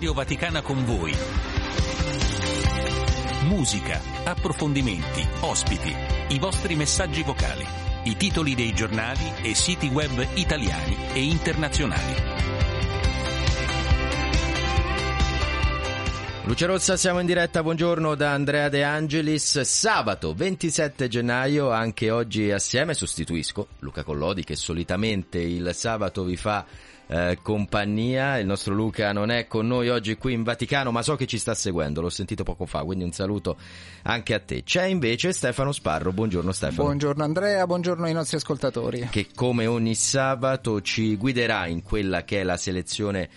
Radio Vaticana con voi. Musica, approfondimenti, ospiti, i vostri messaggi vocali, i titoli dei giornali e siti web italiani e internazionali. Luce Rossa, siamo in diretta, buongiorno da Andrea De Angelis, sabato 27 gennaio, anche oggi assieme sostituisco Luca Collodi che solitamente il sabato vi fa eh, compagnia, il nostro Luca non è con noi oggi qui in Vaticano ma so che ci sta seguendo, l'ho sentito poco fa, quindi un saluto anche a te. C'è invece Stefano Sparro, buongiorno Stefano. Buongiorno Andrea, buongiorno ai nostri ascoltatori. Che come ogni sabato ci guiderà in quella che è la selezione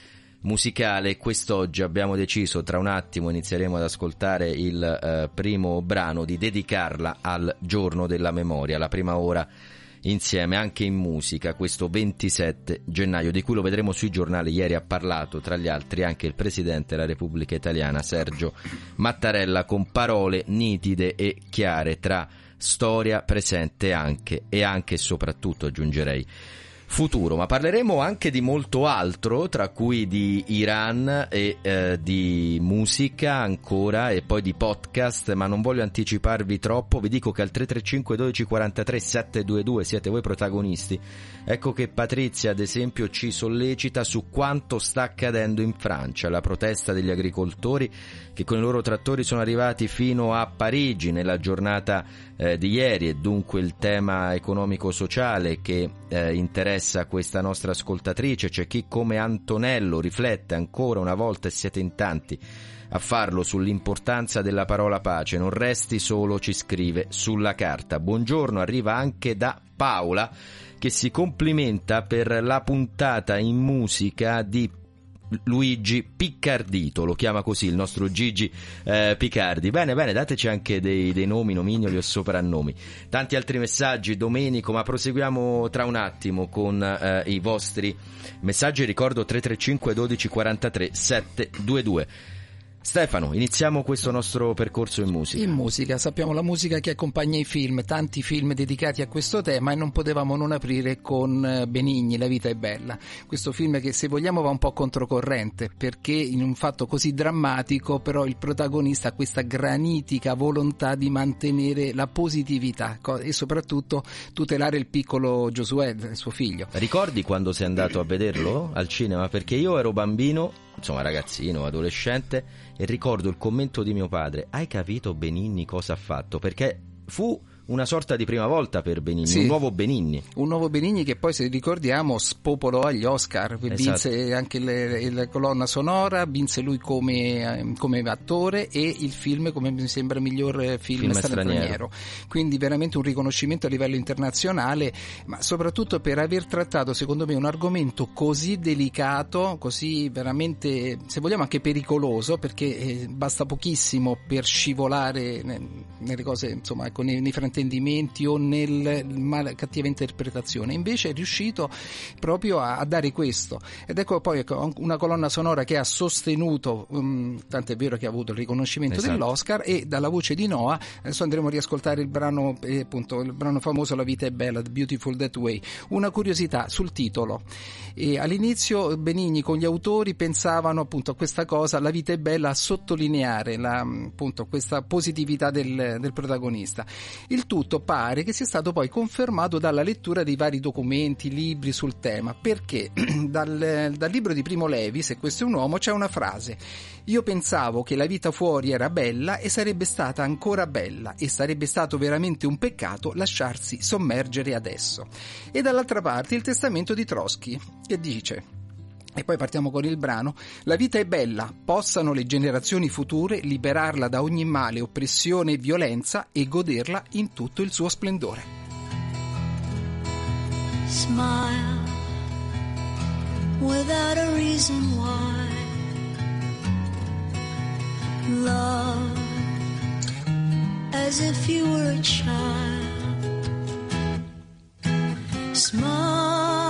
musicale. Quest'oggi abbiamo deciso, tra un attimo inizieremo ad ascoltare il eh, primo brano di dedicarla al giorno della memoria, la prima ora insieme anche in musica questo 27 gennaio di cui lo vedremo sui giornali. Ieri ha parlato tra gli altri anche il presidente della Repubblica Italiana Sergio Mattarella con parole nitide e chiare tra storia presente anche e anche e soprattutto aggiungerei futuro, ma parleremo anche di molto altro, tra cui di Iran e eh, di musica ancora e poi di podcast, ma non voglio anticiparvi troppo, vi dico che al 335 12 43 722 siete voi protagonisti. Ecco che Patrizia ad esempio ci sollecita su quanto sta accadendo in Francia, la protesta degli agricoltori che con i loro trattori sono arrivati fino a Parigi nella giornata eh, di ieri e dunque il tema economico-sociale che eh, interessa questa nostra ascoltatrice. C'è chi come Antonello riflette ancora una volta e siete in tanti a farlo sull'importanza della parola pace. Non resti solo, ci scrive sulla carta. Buongiorno, arriva anche da Paola che si complimenta per la puntata in musica di Luigi Piccardito, lo chiama così il nostro Gigi eh, Piccardi. Bene, bene, dateci anche dei, dei, nomi, nomignoli o soprannomi. Tanti altri messaggi, Domenico, ma proseguiamo tra un attimo con eh, i vostri messaggi. Ricordo 335 12 43 722. Stefano, iniziamo questo nostro percorso in musica. In musica, sappiamo la musica che accompagna i film, tanti film dedicati a questo tema e non potevamo non aprire con eh, Benigni, La vita è bella. Questo film che se vogliamo va un po' controcorrente perché in un fatto così drammatico però il protagonista ha questa granitica volontà di mantenere la positività e soprattutto tutelare il piccolo Giosuè, suo figlio. Ricordi quando sei andato a vederlo al cinema? Perché io ero bambino insomma ragazzino, adolescente, e ricordo il commento di mio padre, hai capito Benigni cosa ha fatto? Perché fu una sorta di prima volta per Benigni, sì, un nuovo Benigni. Un nuovo Benigni che poi, se ricordiamo, spopolò agli Oscar, esatto. vinse anche la colonna sonora, vinse lui come, eh, come, attore e il film come mi sembra miglior film, film straniero. straniero. Quindi veramente un riconoscimento a livello internazionale, ma soprattutto per aver trattato, secondo me, un argomento così delicato, così veramente, se vogliamo, anche pericoloso, perché eh, basta pochissimo per scivolare nelle cose, insomma, ecco, nei, nei fraintendimenti o nella cattiva interpretazione. Invece è riuscito proprio a, a, dare questo. Ed ecco poi ecco, una colonna sonora che ha sostenuto, um, tanto è vero che ha avuto il riconoscimento esatto. dell'Oscar, e dalla voce di Noah, adesso andremo a riascoltare il brano, eh, appunto, il brano famoso La vita è bella, The Beautiful That Way. Una curiosità sul titolo. E all'inizio Benigni con gli autori pensavano appunto a questa cosa, La vita è bella, a sottolineare la, appunto, questa positività del, del protagonista. Il tutto pare che sia stato poi confermato dalla lettura dei vari documenti, libri sul tema, perché dal, dal libro di Primo Levi, Se questo è un uomo, c'è una frase. Io pensavo che la vita fuori era bella e sarebbe stata ancora bella e sarebbe stato veramente un peccato lasciarsi sommergere adesso. E dall'altra parte il testamento di Trotsky, che dice e poi partiamo con il brano. La vita è bella, possano le generazioni future liberarla da ogni male, oppressione e violenza e goderla in tutto il suo splendore. Smile without a reason why. Love as if you were a child. Smile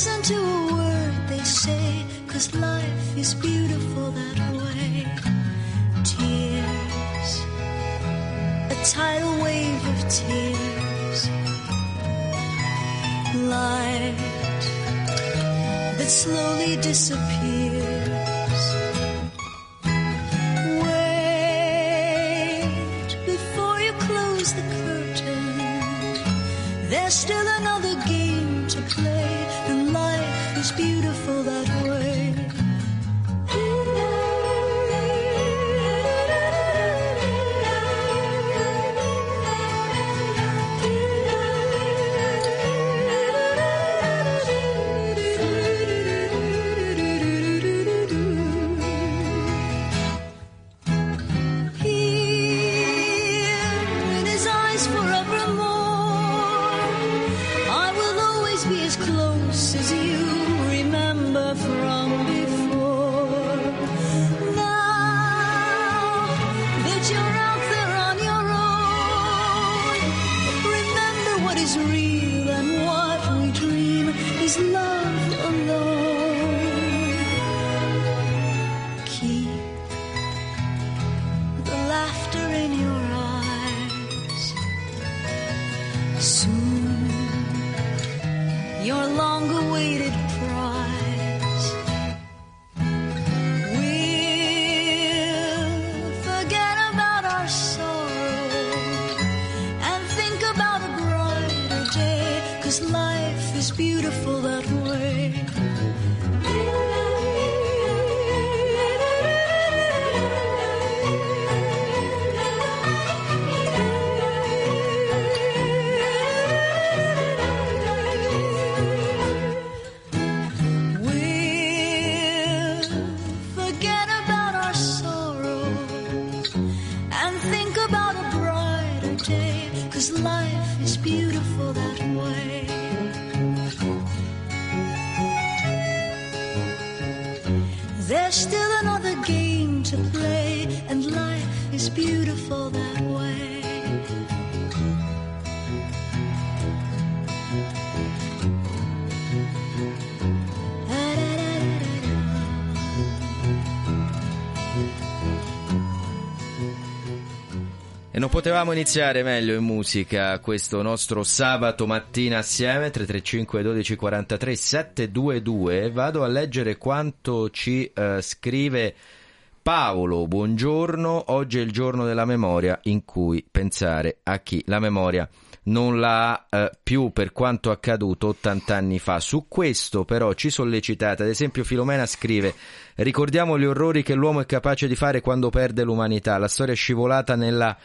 listen to a word they say, cause life is beautiful that way. Tears, a tidal wave of tears. Life that slowly disappears. Wait before you close the curtain. There's still another game to play, is beautiful that way. Beautiful that way. Potevamo iniziare meglio in musica questo nostro sabato mattina assieme 335 12 43 722 vado a leggere quanto ci eh, scrive Paolo. Buongiorno oggi è il giorno della memoria in cui pensare a chi la memoria non la ha eh, più per quanto accaduto 80 anni fa. Su questo però ci sollecitate, ad esempio Filomena scrive ricordiamo gli orrori che l'uomo è capace di fare quando perde l'umanità, la storia è scivolata nella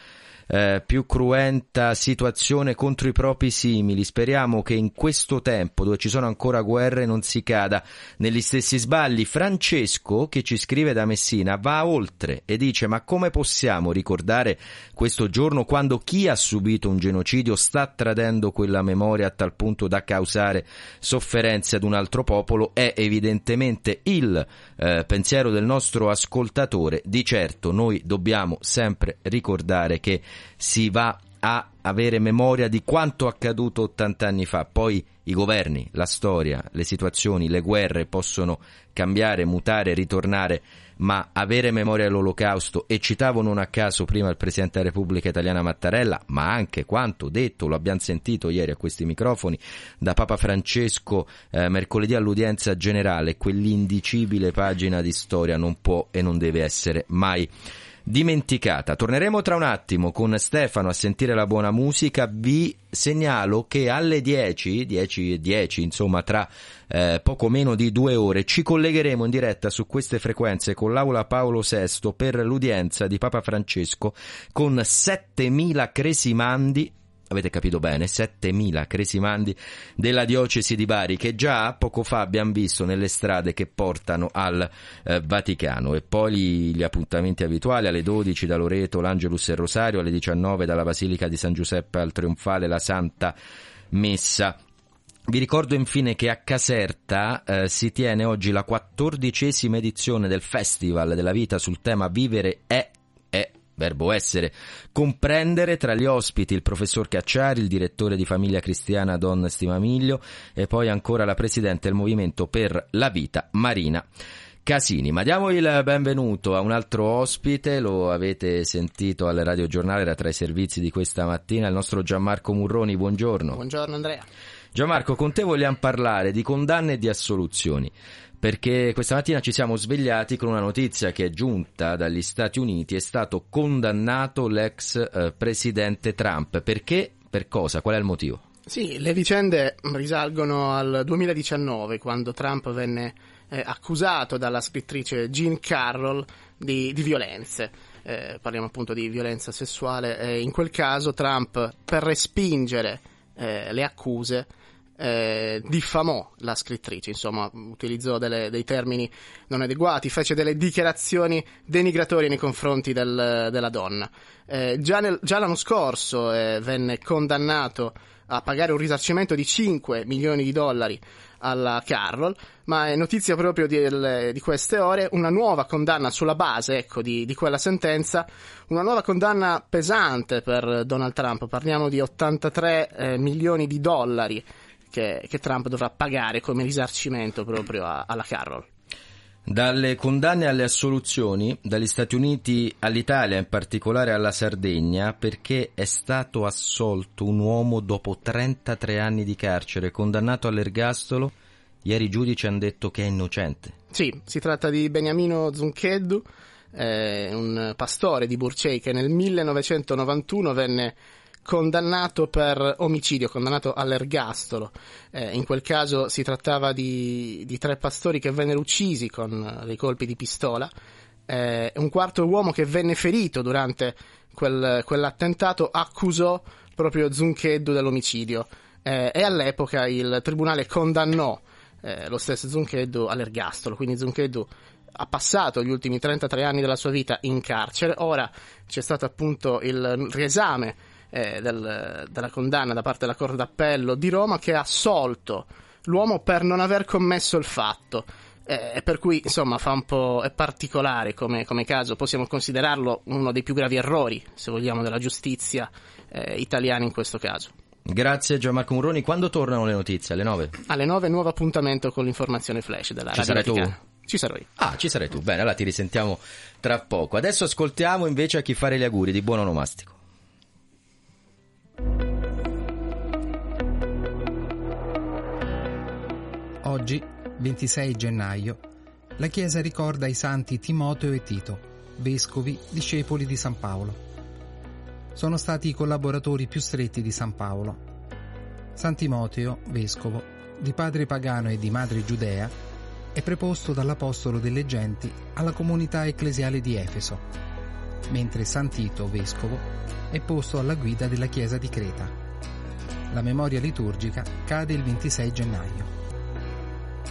eh, più cruenta situazione contro i propri simili. Speriamo che in questo tempo, dove ci sono ancora guerre, non si cada negli stessi sbagli. Francesco, che ci scrive da Messina, va oltre e dice: Ma come possiamo ricordare questo giorno quando chi ha subito un genocidio sta tradendo quella memoria a tal punto da causare sofferenze ad un altro popolo? È evidentemente il eh, pensiero del nostro ascoltatore. Di certo, noi dobbiamo sempre ricordare che si va a avere memoria di quanto accaduto 80 anni fa. Poi i governi, la storia, le situazioni, le guerre possono cambiare, mutare, ritornare, ma avere memoria dell'olocausto, e citavo non a caso prima il Presidente della Repubblica Italiana Mattarella, ma anche quanto detto, lo abbiamo sentito ieri a questi microfoni, da Papa Francesco eh, mercoledì all'udienza generale, quell'indicibile pagina di storia non può e non deve essere mai dimenticata. Torneremo tra un attimo con Stefano a sentire la buona musica. Vi segnalo che alle 10, 10 e 10, insomma, tra eh, poco meno di due ore, ci collegheremo in diretta su queste frequenze con l'Aula Paolo VI per l'udienza di Papa Francesco con 7000 cresimandi avete capito bene, 7.000 cresimandi della diocesi di Bari che già poco fa abbiamo visto nelle strade che portano al eh, Vaticano e poi gli, appuntamenti abituali alle 12 da Loreto, l'Angelus e il Rosario, alle 19 dalla Basilica di San Giuseppe al Trionfale la Santa Messa. Vi ricordo infine che a Caserta eh, si tiene oggi la quattordicesima edizione del Festival della Vita sul tema Vivere è verbo essere, comprendere tra gli ospiti il professor Cacciari, il direttore di famiglia cristiana Don Stimamiglio e poi ancora la presidente del Movimento per la Vita Marina. Casini, ma diamo il benvenuto a un altro ospite, lo avete sentito al radiogiornale, era tra i servizi di questa mattina, il nostro Gianmarco Murroni, buongiorno. Buongiorno Andrea. Gianmarco, con te vogliamo parlare di condanne e di assoluzioni. Perché questa mattina ci siamo svegliati con una notizia che è giunta dagli Stati Uniti, è stato condannato l'ex eh, presidente Trump. Perché? Per cosa? Qual è il motivo? Sì, le vicende risalgono al 2019, quando Trump venne eh, accusato dalla scrittrice Jean Carroll di, di violenze. Eh, parliamo appunto di violenza sessuale. Eh, in quel caso Trump, per respingere eh, le accuse, eh, diffamò la scrittrice, insomma, utilizzò delle, dei termini non adeguati, fece delle dichiarazioni denigratorie nei confronti del, della donna. Eh, già, nel, già, l'anno scorso eh, venne condannato a pagare un risarcimento di 5 milioni di dollari alla Carroll, ma è notizia proprio di, di, queste ore una nuova condanna sulla base ecco, di, di, quella sentenza, una nuova condanna pesante per Donald Trump, parliamo di 83 eh, milioni di dollari che, che, Trump dovrà pagare come risarcimento proprio a, alla Carroll. Dalle condanne alle assoluzioni, dagli Stati Uniti all'Italia, in particolare alla Sardegna, perché è stato assolto un uomo dopo 33 anni di carcere, condannato all'ergastolo. Ieri i giudici hanno detto che è innocente. Sì, si tratta di Beniamino Zuncheddu, eh, un pastore di Burcei che nel 1991 venne condannato per omicidio, condannato all'ergastolo. Eh, in quel caso si trattava di, di, tre pastori che vennero uccisi con dei colpi di pistola. Eh, un quarto uomo che venne ferito durante quel, quell'attentato accusò proprio Zuncheddu dell'omicidio eh, e all'epoca il tribunale condannò eh, lo stesso Zuncheddu all'ergastolo. Quindi Zuncheddu ha passato gli ultimi 33 anni della sua vita in carcere, ora c'è stato appunto il riesame eh, del, della condanna da parte della Corte d'Appello di Roma che ha assolto l'uomo per non aver commesso il fatto. Eh, per cui insomma fa un po' è particolare come, come, caso, possiamo considerarlo uno dei più gravi errori, se vogliamo, della giustizia eh, italiana in questo caso. Grazie Gianmarco Murroni, quando tornano le notizie? Alle 9? Alle 9 nuovo appuntamento con l'informazione flash della Ci Radio sarai Vaticana. tu? Ci sarò io. Ah, ci sarai tu. Bene, allora ti risentiamo tra poco. Adesso ascoltiamo invece a chi fare gli auguri di buon onomastico. Oggi, 26 gennaio, la Chiesa ricorda i santi Timoteo e Tito, vescovi discepoli di San Paolo. Sono stati i collaboratori più stretti di San Paolo. San Timoteo, vescovo, di padre pagano e di madre giudea, è preposto dall'Apostolo delle Genti alla comunità ecclesiale di Efeso, mentre San Tito, vescovo, è posto alla guida della Chiesa di Creta. La memoria liturgica cade il 26 gennaio.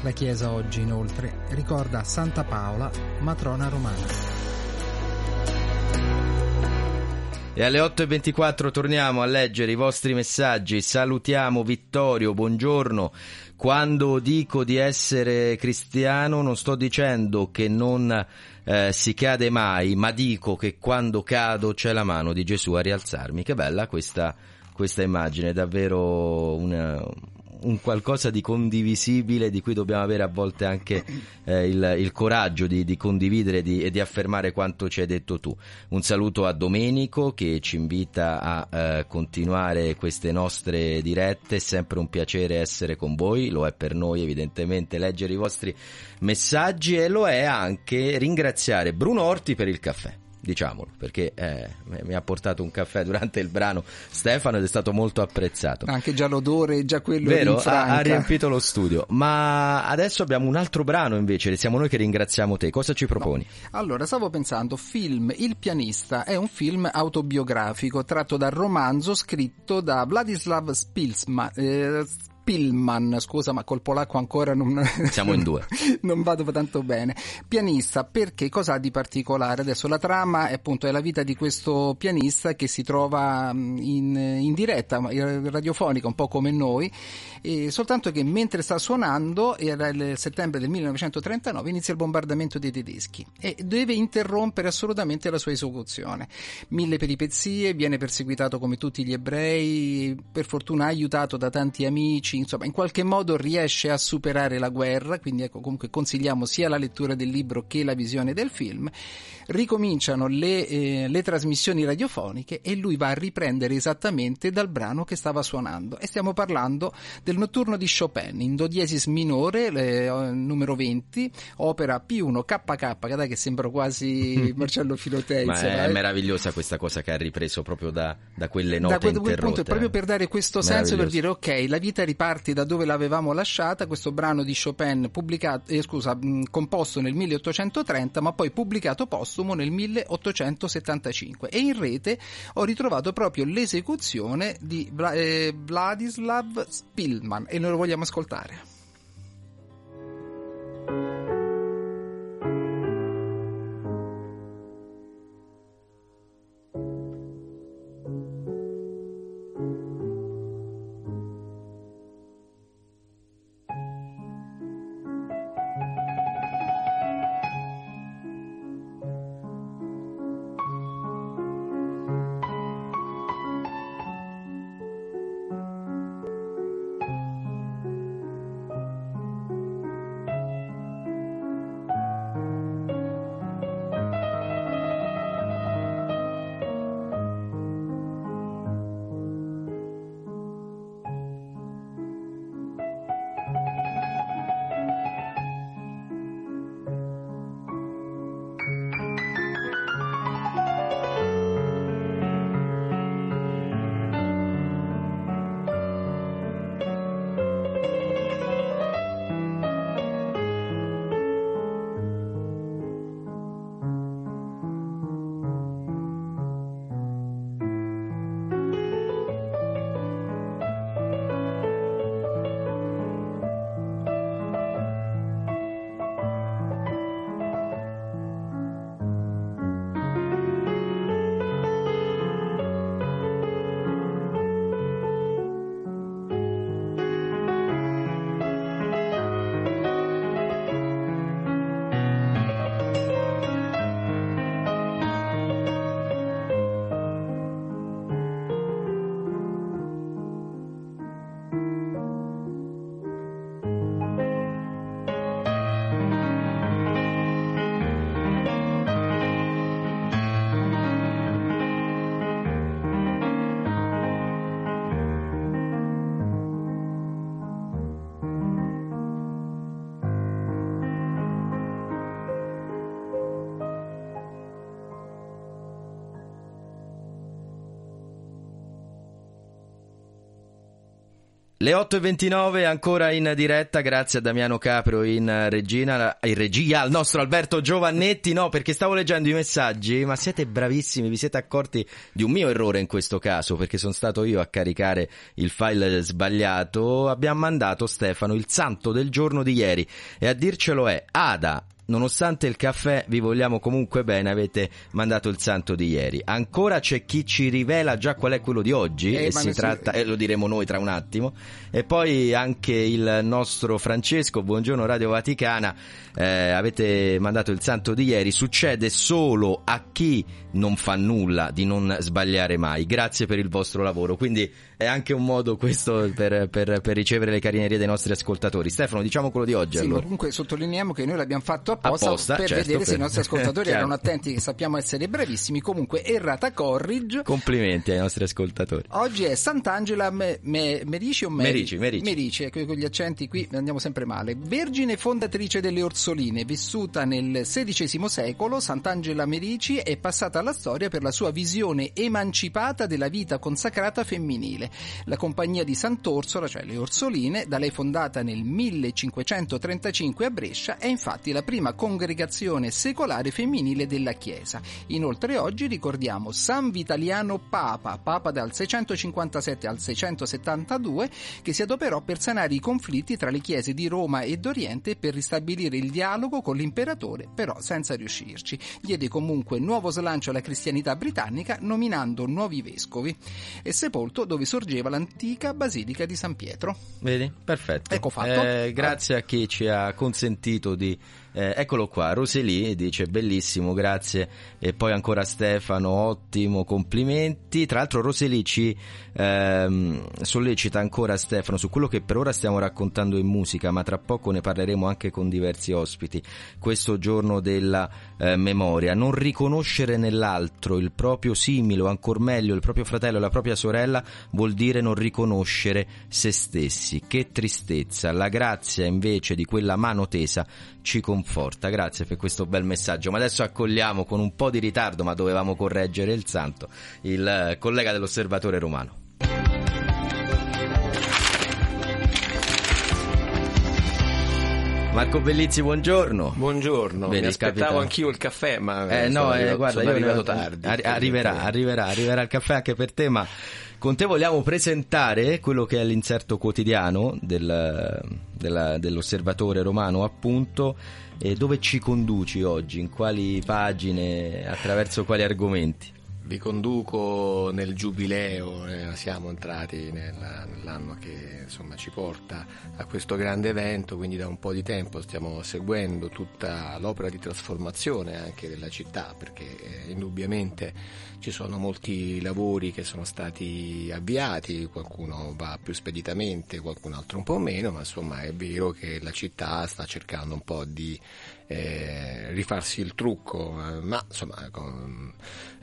La Chiesa oggi inoltre ricorda Santa Paola, matrona romana. E alle 8.24 torniamo a leggere i vostri messaggi. Salutiamo Vittorio, buongiorno. Quando dico di essere cristiano non sto dicendo che non eh, si cade mai, ma dico che quando cado c'è la mano di Gesù a rialzarmi. Che bella questa, questa immagine, davvero una, un qualcosa di condivisibile di cui dobbiamo avere a volte anche eh, il, il, coraggio di, di condividere di, e di affermare quanto ci hai detto tu. Un saluto a Domenico che ci invita a eh, continuare queste nostre dirette, è sempre un piacere essere con voi, lo è per noi evidentemente leggere i vostri messaggi e lo è anche ringraziare Bruno Orti per il caffè diciamolo, perché eh, mi ha portato un caffè durante il brano Stefano ed è stato molto apprezzato. Anche già l'odore, già quello Vero, ha, ha, riempito lo studio. Ma adesso abbiamo un altro brano invece, siamo noi che ringraziamo te. Cosa ci proponi? No. Allora, stavo pensando, film Il pianista è un film autobiografico tratto dal romanzo scritto da Vladislav Spilsman, eh, Pillman, scusa ma col polacco ancora non, Siamo in due. non vado tanto bene. Pianista, perché cosa ha di particolare? Adesso la trama è appunto è la vita di questo pianista che si trova in, in diretta radiofonica, un po' come noi, e soltanto che mentre sta suonando, era il settembre del 1939, inizia il bombardamento dei tedeschi e deve interrompere assolutamente la sua esecuzione. Mille peripezie, viene perseguitato come tutti gli ebrei, per fortuna aiutato da tanti amici, insomma in qualche modo riesce a superare la guerra, quindi ecco comunque consigliamo sia la lettura del libro che la visione del film. Ricominciano le, eh, le trasmissioni radiofoniche e lui va a riprendere esattamente dal brano che stava suonando e stiamo parlando del notturno di Chopin in do diesis minore, eh, numero 20, opera P1 KK, che dai che sembra quasi Marcello Filotei. Ma è eh. meravigliosa questa cosa che ha ripreso proprio da, da quelle note da quel, interrotte. punto proprio per dare questo senso per dire ok la vita riparte da dove l'avevamo lasciata questo brano di Chopin pubblicato eh, scusa mh, composto nel 1830 ma poi pubblicato postumo nel 1875 e in rete ho ritrovato proprio l'esecuzione di Vla- eh, Vladislav Spilman e noi lo vogliamo ascoltare Le 8.29 ancora in diretta, grazie a Damiano Capro in regina, in regia, al nostro Alberto Giovannetti, no perché stavo leggendo i messaggi, ma siete bravissimi, vi siete accorti di un mio errore in questo caso, perché sono stato io a caricare il file sbagliato, abbiamo mandato Stefano il santo del giorno di ieri e a dircelo è Ada, Nonostante il caffè, vi vogliamo comunque bene, avete mandato il santo di ieri. Ancora c'è chi ci rivela già qual è quello di oggi, Eh, e si tratta, e lo diremo noi tra un attimo. E poi anche il nostro Francesco, buongiorno Radio Vaticana, eh, avete mandato il santo di ieri. Succede solo a chi non fa nulla di non sbagliare mai. Grazie per il vostro lavoro. Quindi è anche un modo questo per, per- per ricevere le carinerie dei nostri ascoltatori. Stefano, diciamo quello di oggi. Sì, allora. comunque sottolineiamo che noi l'abbiamo fatto apposta, Apposta, per certo, vedere se per- i nostri ascoltatori erano attenti, che sappiamo essere bravissimi. Comunque, errata corrige. Complimenti ai nostri ascoltatori. Oggi è Sant'Angela Me- Me- Merici o Meri- Merici, Merici. eh, con con gli accenti qui andiamo sempre male. Vergine fondatrice delle Orsoline, vissuta nel XVI secolo, Sant'Angela Merici è passata alla storia per la sua visione emancipata della vita consacrata femminile. La compagnia di Sant'Orsola, cioè le Orsoline, da lei fondata nel 1535 a Brescia, è infatti la prima congregazione secolare femminile della Chiesa. Inoltre oggi ricordiamo San Vitaliano Papa, Papa dal 657 al 672, che si adoperò per sanare i conflitti tra le chiese di Roma e d'Oriente e per ristabilire il dialogo con l'imperatore, però senza riuscirci. Diede comunque nuovo slancio alla cristianità britannica nominando nuovi vescovi. È sepolto dove sorgeva l'antica basilica di San Pietro. Vedi? Perfetto. Ecco fatto. Eh, grazie a chi ci ha consentito di Eh, eccolo qua, Roseli dice bellissimo, grazie. E poi ancora Stefano, ottimo, complimenti. Tra l'altro Roseli ci ehm, sollecita ancora Stefano su quello che per ora stiamo raccontando in musica, ma tra poco ne parleremo anche con diversi ospiti. Questo giorno della eh, memoria, non riconoscere nell'altro il proprio simile o ancor meglio il proprio fratello e la propria sorella vuol dire non riconoscere se stessi. Che tristezza, la grazia invece di quella mano tesa ci conforta. Grazie per questo bel messaggio. Ma adesso accogliamo con un po' di ritardo, ma dovevamo correggere il santo, il eh, collega dell'osservatore romano. Marco Bellizzi, buongiorno. Buongiorno, Vedi, mi aspettavo capita- anch'io il caffè, ma Eh, no, sono eh, arrivato, guarda, sono io arrivato tardi. arri- arriverà, arriverà, arriverà il caffè anche per te, ma con te vogliamo presentare quello che è l'inserto quotidiano del- della- dell'osservatore romano, appunto, e dove ci conduci oggi, in quali pagine, attraverso quali argomenti. Vi conduco nel giubileo, eh, siamo entrati nella- nell'anno che insomma, ci porta a questo grande evento, quindi da un po' di tempo stiamo seguendo tutta l'opera di trasformazione anche della città, perché eh, indubbiamente ci sono molti lavori che sono stati avviati, qualcuno va più speditamente, qualcun altro un po' meno, ma insomma è vero che la città sta cercando un po' di eh, rifarsi il trucco, eh, ma insomma con-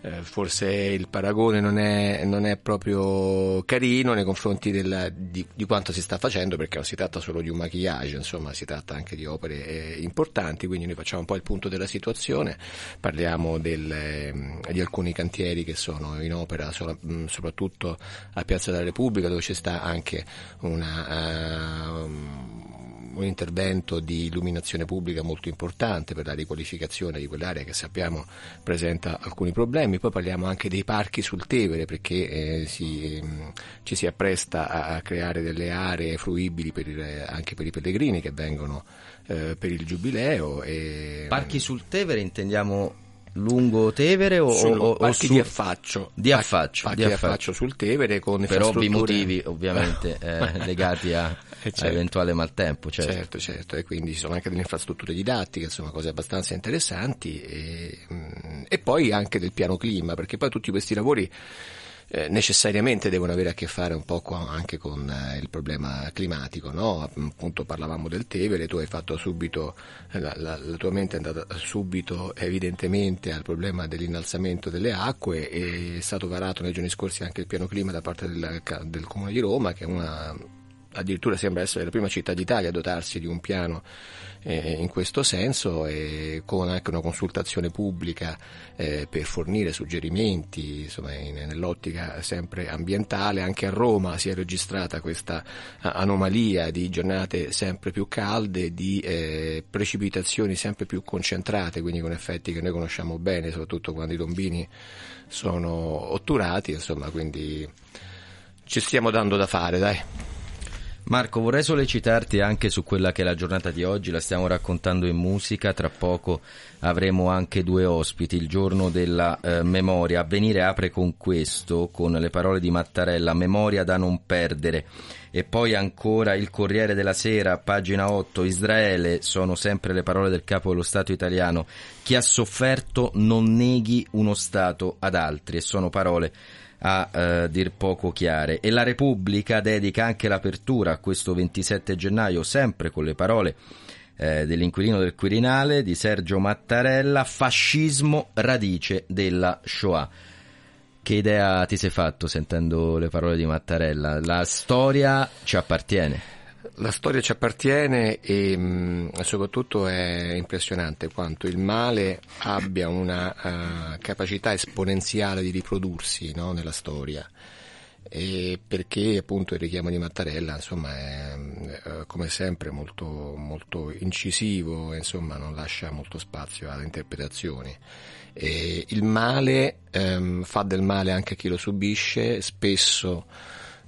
eh, forse il paragone non è, non è proprio carino nei confronti del- di, di quanto si sta facendo perché non si tratta solo di un maquillage, insomma si tratta anche di opere eh, importanti, quindi noi facciamo un po' il punto della situazione, parliamo del, ehm, di alcuni cantieri che sono in opera soprattutto a Piazza della Repubblica dove ci sta anche una... ehm, un intervento di illuminazione pubblica molto importante per la riqualificazione di quell'area che sappiamo presenta alcuni problemi. Poi parliamo anche dei parchi sul Tevere perché eh, si, ehm, ci si appresta a, a creare delle aree fruibili per anche per i pellegrini che vengono eh, per il giubileo. E, Parchi sul Tevere intendiamo lungo Tevere o, sul- o- o su- di affaccio, Di affaccio, parchi di affaccio. affaccio sul Tevere con per ovvi motivi ovviamente eh, legati a, Eh, certo. a eventuale maltempo. Certo. Certo, certo, e quindi ci sono anche delle infrastrutture didattiche, insomma cose abbastanza interessanti e, mm, e poi anche del piano clima, perché poi tutti questi lavori eh, necessariamente devono avere a che fare un po' con- anche con eh, il problema climatico, no? Appunto parlavamo del Tevere, tu hai fatto subito, eh, la, la- la tua mente è andata subito evidentemente al problema dell'innalzamento delle acque e è stato varato nei giorni scorsi anche il piano clima da parte del, del Comune di Roma, che è una addirittura sembra essere la prima città d'Italia a dotarsi di un piano eh, in questo senso e con anche una consultazione pubblica eh, per fornire suggerimenti insomma, in- nell'ottica sempre ambientale. Anche a Roma si è registrata questa anomalia di giornate sempre più calde, di eh, precipitazioni sempre più concentrate, quindi con effetti che noi conosciamo bene, soprattutto quando i tombini sono otturati, insomma, quindi ci stiamo dando da fare, dai. Marco, vorrei sollecitarti anche su quella che è la giornata di oggi, la stiamo raccontando in musica, tra poco avremo anche due ospiti, il giorno della eh, memoria. Avvenire apre con questo, con le parole di Mattarella, memoria da non perdere. E poi ancora il Corriere della Sera, pagina 8, Israele, sono sempre le parole del capo dello Stato italiano, chi ha sofferto non neghi uno Stato ad altri, e sono parole a eh, dir poco chiare e la Repubblica dedica anche l'apertura a questo 27 gennaio sempre con le parole eh, dell'inquilino del Quirinale di Sergio Mattarella fascismo radice della Shoah che idea ti sei fatto sentendo le parole di Mattarella? La storia ci appartiene. La storia ci appartiene e mh, soprattutto è impressionante quanto il male abbia una eh, capacità esponenziale di riprodursi no, nella storia. E perché appunto il richiamo di Mattarella insomma è eh, come sempre molto, molto incisivo, insomma non lascia molto spazio alle interpretazioni. E il male ehm, fa del male anche a chi lo subisce, spesso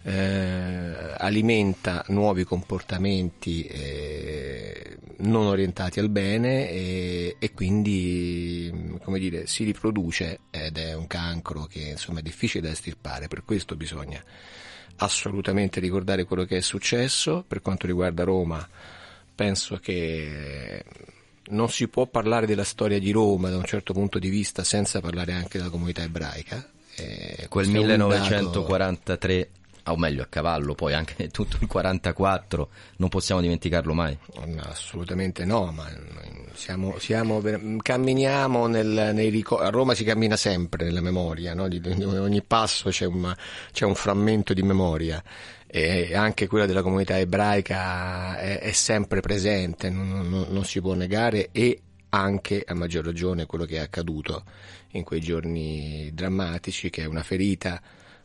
eh, alimenta nuovi comportamenti eh, non orientati al bene e, e quindi come dire, si riproduce ed è un cancro che insomma è difficile da estirpare, per questo bisogna assolutamente ricordare quello che è successo. Per quanto riguarda Roma, penso che non si può parlare della storia di Roma da un certo punto di vista senza parlare anche della comunità ebraica. Eh, Quel 1943 dato... o meglio a cavallo, poi anche tutto il 44, non possiamo dimenticarlo mai. Assolutamente no, ma siamo, siamo, camminiamo nel, nei ricordi, a Roma si cammina sempre nella memoria, no? di, di ogni passo c'è, una, c'è un frammento di memoria e anche quella della comunità ebraica è, è sempre presente, non, non, non, si può negare e anche a maggior ragione quello che è accaduto in quei giorni drammatici, che è una ferita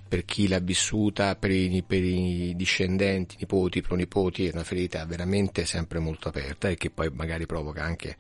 per chi l'ha vissuta, per i, per i discendenti, nipoti, pronipoti, è una ferita veramente sempre molto aperta e che poi magari provoca anche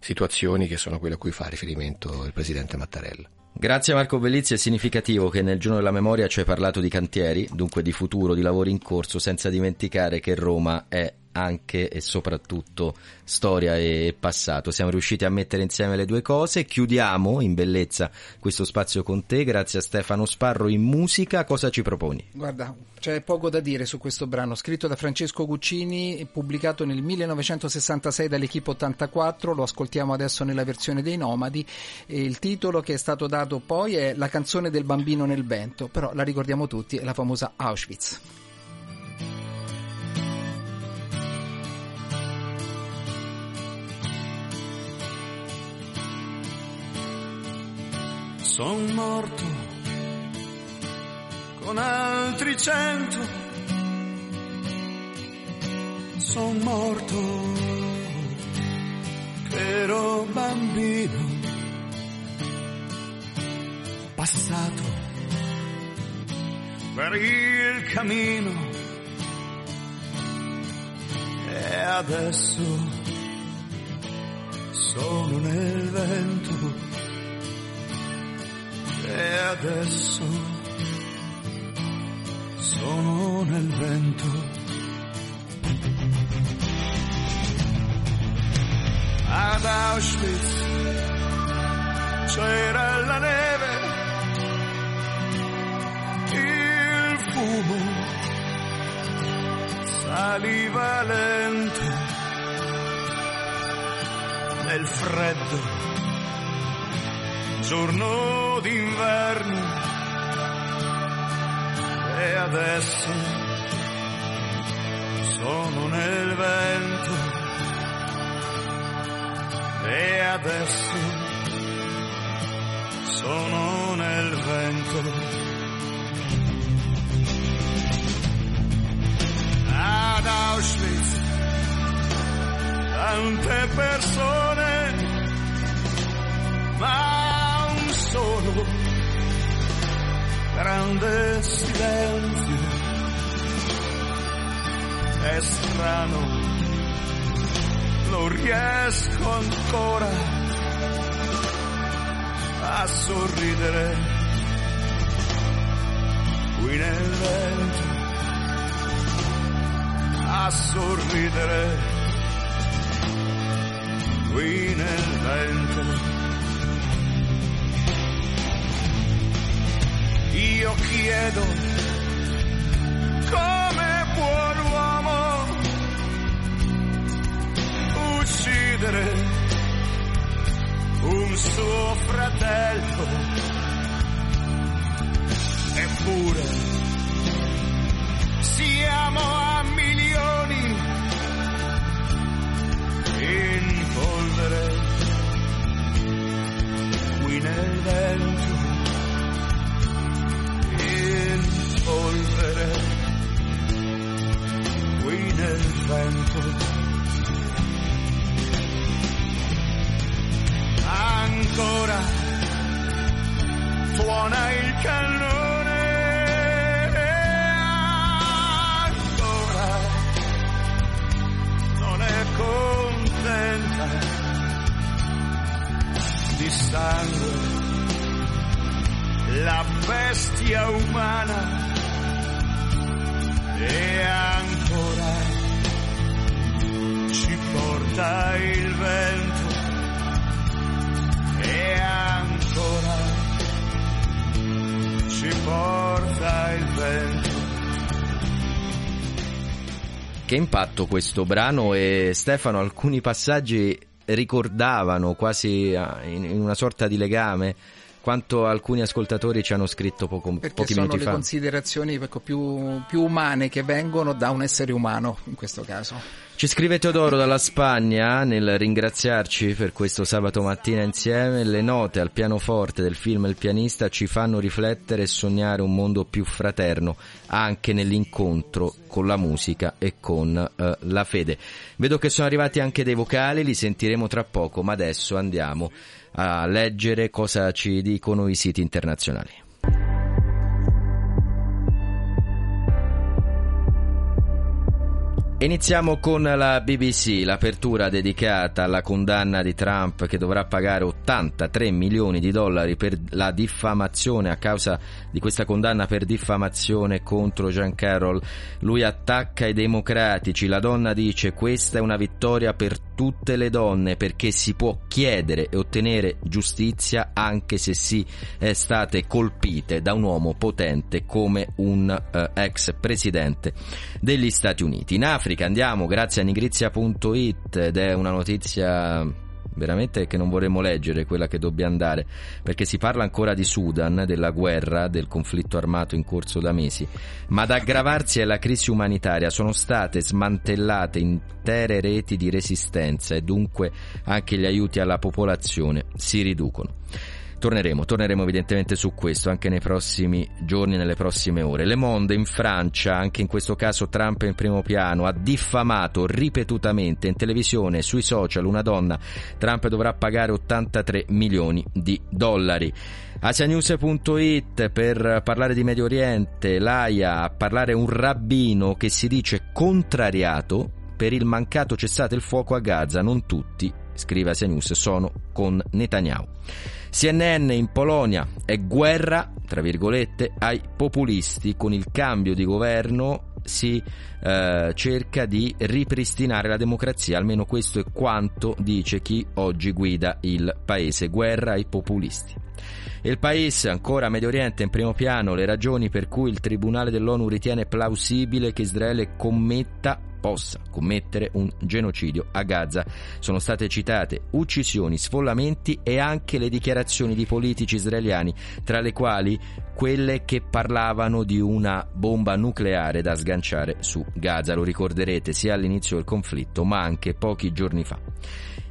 situazioni che sono quelle a cui fa riferimento il presidente Mattarella. Grazie Marco Bellizzi, è significativo che nel giorno della memoria ci hai parlato di cantieri, dunque di futuro, di lavori in corso, senza dimenticare che Roma è anche e soprattutto storia e passato. Siamo riusciti a mettere insieme le due cose. Chiudiamo in bellezza questo spazio con te. Grazie a Stefano Sparro in musica. Cosa ci proponi? Guarda, c'è poco da dire su questo brano, scritto da Francesco Guccini, pubblicato nel 1966 dall'Equipe 84. Lo ascoltiamo adesso nella versione dei Nomadi. Il titolo che è stato dato poi è La canzone del bambino nel vento, però la ricordiamo tutti, è la famosa Auschwitz. Son morto con altri cento. Son morto che ero bambino. Passato per il cammino. E adesso sono nel vento e adesso sono nel vento. Ad Auschwitz c'era la neve, il fumo saliva lento nel freddo giorno d'inverno. E adesso sono nel vento. E adesso sono nel vento. Ad Auschwitz tante persone grande silenzio, è strano, non riesco ancora a sorridere. Qui nel vento, a sorridere. Qui nel vento. Io chiedo come può l'uomo uccidere un suo fratello? Eppure suona il cannone. Ancora non è contenta di sangue la bestia umana e ancora ci porta il vento ci porta il vento. Che impatto questo brano e Stefano alcuni passaggi ricordavano quasi ah, in, in una sorta di legame quanto alcuni ascoltatori ci hanno scritto poco, Perché pochi sono minuti le fa. considerazioni ecco, più, più umane che vengono da un essere umano in questo caso. Ci scrive Teodoro dalla Spagna nel ringraziarci per questo sabato mattina insieme. Le note al pianoforte del film Il pianista ci fanno riflettere e sognare un mondo più fraterno anche nell'incontro con la musica e con eh, la fede. Vedo che sono arrivati anche dei vocali, li sentiremo tra poco, ma adesso andiamo a leggere cosa ci dicono i siti internazionali. Iniziamo con la BBC, l'apertura dedicata alla condanna di Trump che dovrà pagare 83 milioni di dollari per la diffamazione a causa di questa condanna per diffamazione contro Jean Carroll. Lui attacca i democratici, la donna dice questa è una vittoria per tutte le donne perché si può chiedere e ottenere giustizia anche se si è state colpite da un uomo potente come un eh, ex presidente degli Stati Uniti. In Africa andiamo grazie a nigrizia.it ed è una notizia veramente che non vorremmo leggere quella che dobbiamo andare perché si parla ancora di Sudan, della guerra, del conflitto armato in corso da mesi, ma ad aggravarsi è la crisi umanitaria, sono state smantellate intere reti di resistenza e dunque anche gli aiuti alla popolazione si riducono. Torneremo, torneremo evidentemente su questo anche nei prossimi giorni, nelle prossime ore. Le Monde in Francia, anche in questo caso Trump in primo piano, ha diffamato ripetutamente in televisione sui social una donna. Trump dovrà pagare 83 milioni di dollari. Asianews.it per parlare di Medio Oriente, l'AIA a parlare un rabbino che si dice contrariato per il mancato cessate il fuoco a Gaza. Non tutti, scrive Asia sono con Netanyahu. CNN in Polonia è guerra, tra virgolette, ai populisti. Con il cambio di governo si eh, cerca di ripristinare la democrazia, almeno questo è quanto dice chi oggi guida il paese. Guerra ai populisti. Il paese, ancora Medio Oriente in primo piano, le ragioni per cui il Tribunale dell'ONU ritiene plausibile che Israele commetta possa commettere un genocidio a Gaza. Sono state citate uccisioni, sfollamenti e anche le dichiarazioni di politici israeliani, tra le quali quelle che parlavano di una bomba nucleare da sganciare su Gaza. Lo ricorderete sia all'inizio del conflitto, ma anche pochi giorni fa.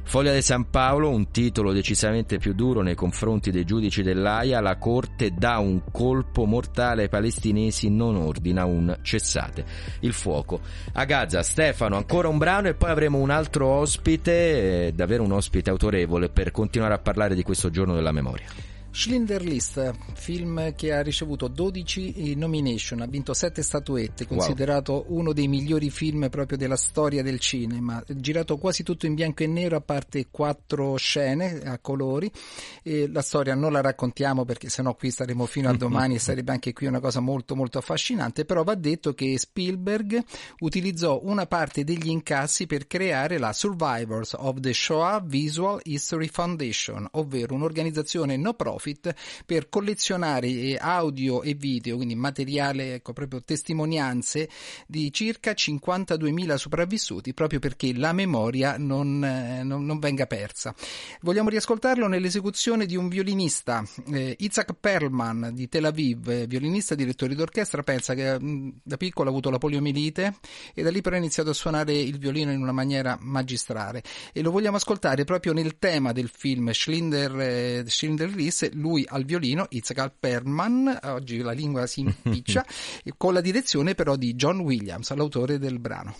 Foglia di San Paolo, un titolo decisamente più duro nei confronti dei giudici dell'AIA, la Corte dà un colpo mortale ai palestinesi, non ordina un cessate il fuoco. A Gaza, Stefano, ancora un brano e poi avremo un altro ospite, eh, davvero un ospite autorevole, per continuare a parlare di questo giorno della memoria. Schlinder List, film che ha ricevuto 12 nomination, ha vinto 7 statuette, considerato wow. uno dei migliori film proprio della storia del cinema, girato quasi tutto in bianco e nero a parte 4 scene a colori. E la storia non la raccontiamo perché sennò qui staremo fino a domani e sarebbe anche qui una cosa molto molto affascinante, però va detto che Spielberg utilizzò una parte degli incassi per creare la Survivors of the Shoah Visual History Foundation, ovvero un'organizzazione no profit per collezionare audio e video, quindi materiale, ecco, proprio testimonianze di circa 52.000 sopravvissuti, proprio perché la memoria non, eh, non, non venga persa. Vogliamo riascoltarlo nell'esecuzione di un violinista, eh, Isaac Perlman di Tel Aviv, eh, violinista, direttore d'orchestra, pensa che mh, da piccolo ha avuto la poliomielite e da lì però ha iniziato a suonare il violino in una maniera magistrale e lo vogliamo ascoltare proprio nel tema del film Schlinder, eh, Schlinder List lui al violino, Itzhak Perlman, oggi la lingua si impiccia, con la direzione però di John Williams, l'autore del brano.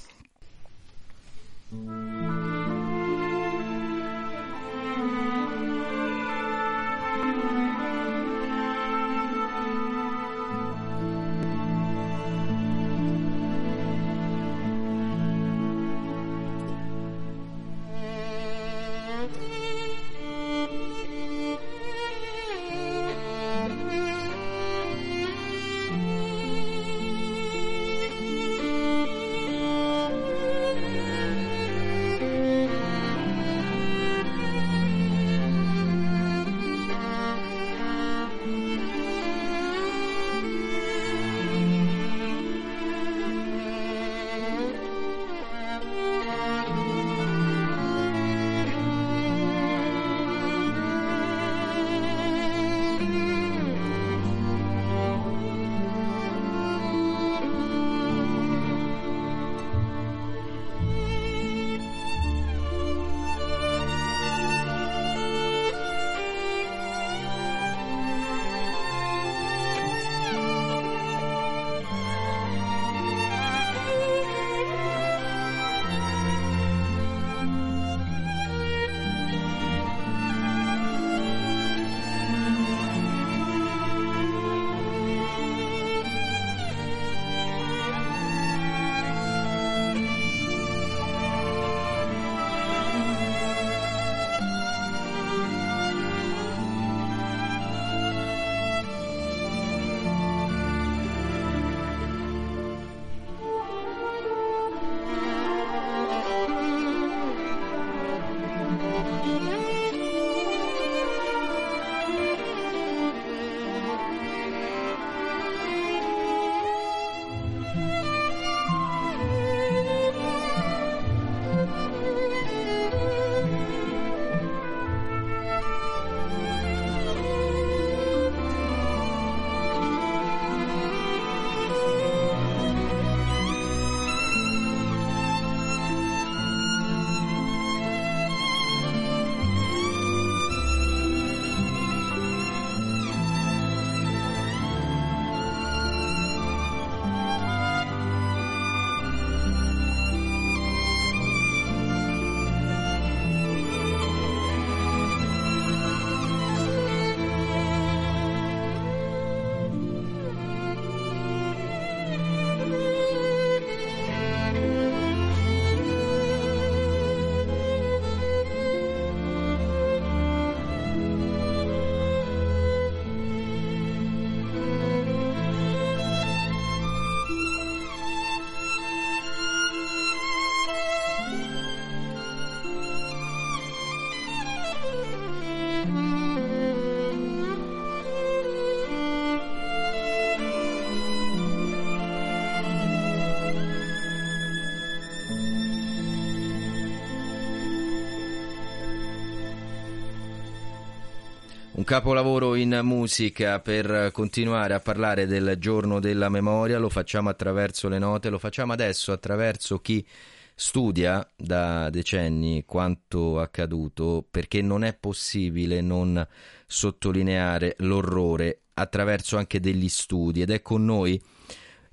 Un capolavoro in musica per continuare a parlare del giorno della memoria, lo facciamo attraverso le note, lo facciamo adesso attraverso chi studia da decenni quanto accaduto perché non è possibile non sottolineare l'orrore attraverso anche degli studi. Ed è con noi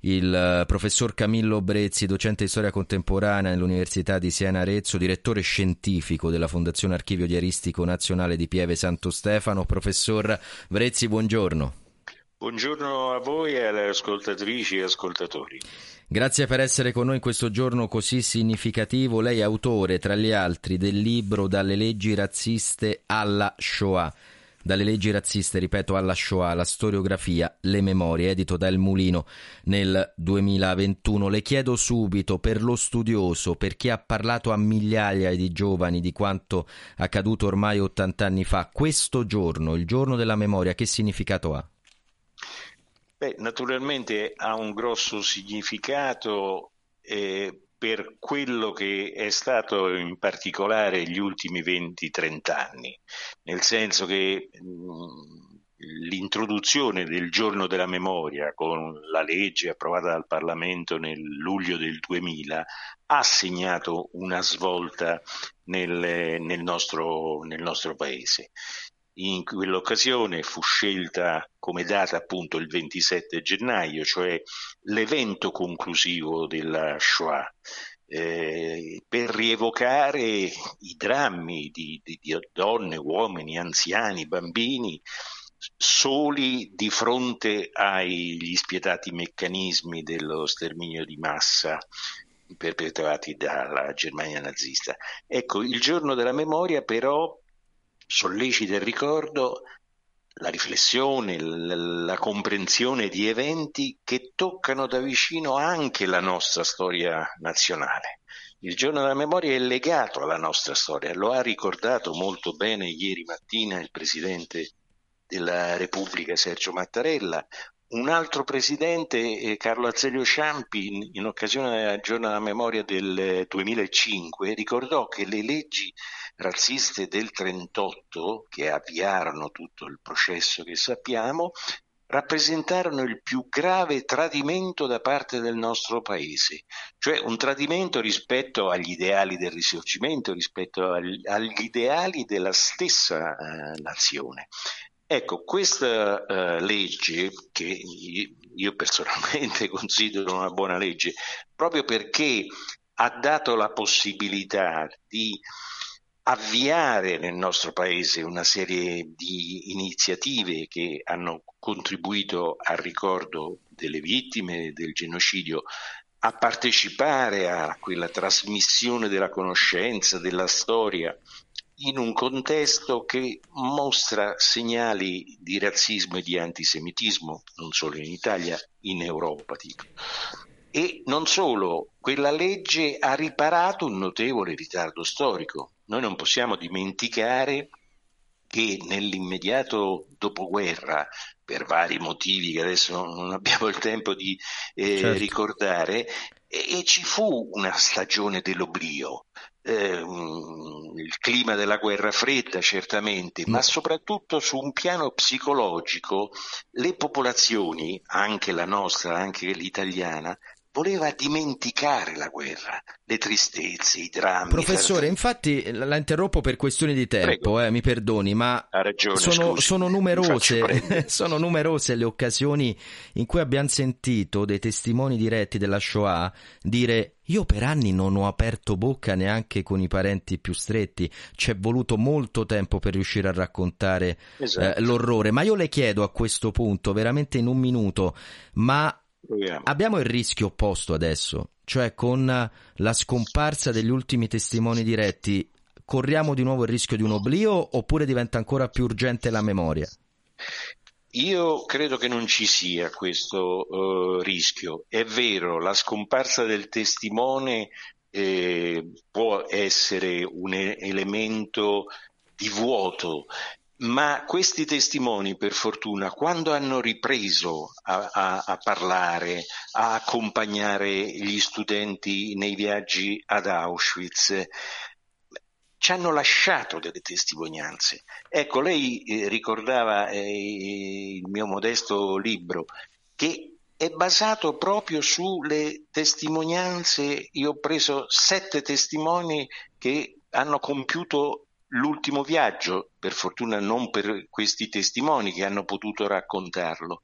il eh, professor Camillo Brezzi, docente di storia contemporanea nell'Università di Siena Arezzo, direttore scientifico della Fondazione Archivio Diaristico Nazionale di Pieve Santo Stefano. Professor Brezzi, buongiorno. Buongiorno a voi e alle ascoltatrici e ascoltatori. Grazie per essere con noi in questo giorno così significativo. Lei è autore, tra gli altri, del libro Dalle leggi razziste alla Shoah dalle leggi razziste, ripeto, alla Shoah, la storiografia, le memorie, edito da El Mulino nel 2021. Le chiedo subito, per lo studioso, per chi ha parlato a migliaia di giovani di quanto accaduto ormai 80 anni fa, questo giorno, il giorno della memoria, che significato ha? Beh, naturalmente ha un grosso significato eh, per quello che è stato in particolare gli ultimi 20-30 anni, nel senso che l'introduzione del giorno della memoria con la legge approvata dal Parlamento nel luglio del 2000 ha segnato una svolta nel, nel, nostro, nel nostro paese in quell'occasione fu scelta come data appunto il 27 gennaio, cioè l'evento conclusivo della Shoah. Eh, per rievocare i drammi di, di, di donne, uomini, anziani, bambini soli di fronte agli spietati meccanismi dello sterminio di massa perpetrati dalla Germania nazista. Ecco, il giorno della memoria però sollecita il ricordo, la riflessione, la, comprensione di eventi che toccano da vicino anche la nostra storia nazionale. Il giorno della memoria è legato alla nostra storia, lo ha ricordato molto bene ieri mattina il Presidente della Repubblica Sergio Mattarella. Un altro presidente, eh, Carlo Azeglio Ciampi, in occasione del giorno della memoria del 2005, ricordò che le leggi razziste del 38, che avviarono tutto il processo che sappiamo, rappresentarono il più grave tradimento da parte del nostro paese, cioè un tradimento rispetto agli ideali del risorgimento, rispetto agli, ideali della stessa eh, nazione. Ecco, questa eh, legge, che io personalmente considero una buona legge, proprio perché ha dato la possibilità di avviare nel nostro paese una serie di iniziative che hanno contribuito al ricordo delle vittime del genocidio, a partecipare a quella trasmissione della conoscenza, della storia, in un contesto che mostra segnali di razzismo e di antisemitismo, non solo in Italia, in Europa. Dico. E non solo, quella legge ha riparato un notevole ritardo storico. Noi non possiamo dimenticare che nell'immediato dopoguerra, per vari motivi che adesso non abbiamo il tempo di eh, certo. ricordare, e, ci fu una stagione dell'oblio. Eh, il clima della guerra fredda certamente, ma soprattutto su un piano psicologico le popolazioni, anche la nostra, anche l'italiana, voleva dimenticare la guerra, le tristezze, i drammi. Professore, infatti la interrompo per questioni di tempo, eh, mi perdoni, ma ragione, sono, scusi, sono, numerose, sono numerose le occasioni in cui abbiamo sentito dei testimoni diretti della Shoah dire io per anni non ho aperto bocca neanche con i parenti più stretti, ci è voluto molto tempo per riuscire a raccontare esatto. eh, l'orrore, ma io le chiedo a questo punto, veramente in un minuto, ma Proviamo. Abbiamo il rischio opposto adesso, cioè con la scomparsa degli ultimi testimoni diretti, corriamo di nuovo il rischio di un oblio oppure diventa ancora più urgente la memoria? Io credo che non ci sia questo uh, rischio. È vero, la scomparsa del testimone eh, può essere un elemento di vuoto ma questi testimoni, per fortuna, quando hanno ripreso a, a, a, parlare, a accompagnare gli studenti nei viaggi ad Auschwitz, ci hanno lasciato delle testimonianze. Ecco, lei eh, ricordava eh, il mio modesto libro che è basato proprio sulle testimonianze. Io ho preso sette testimoni che hanno compiuto l'ultimo viaggio, per fortuna non per questi testimoni che hanno potuto raccontarlo.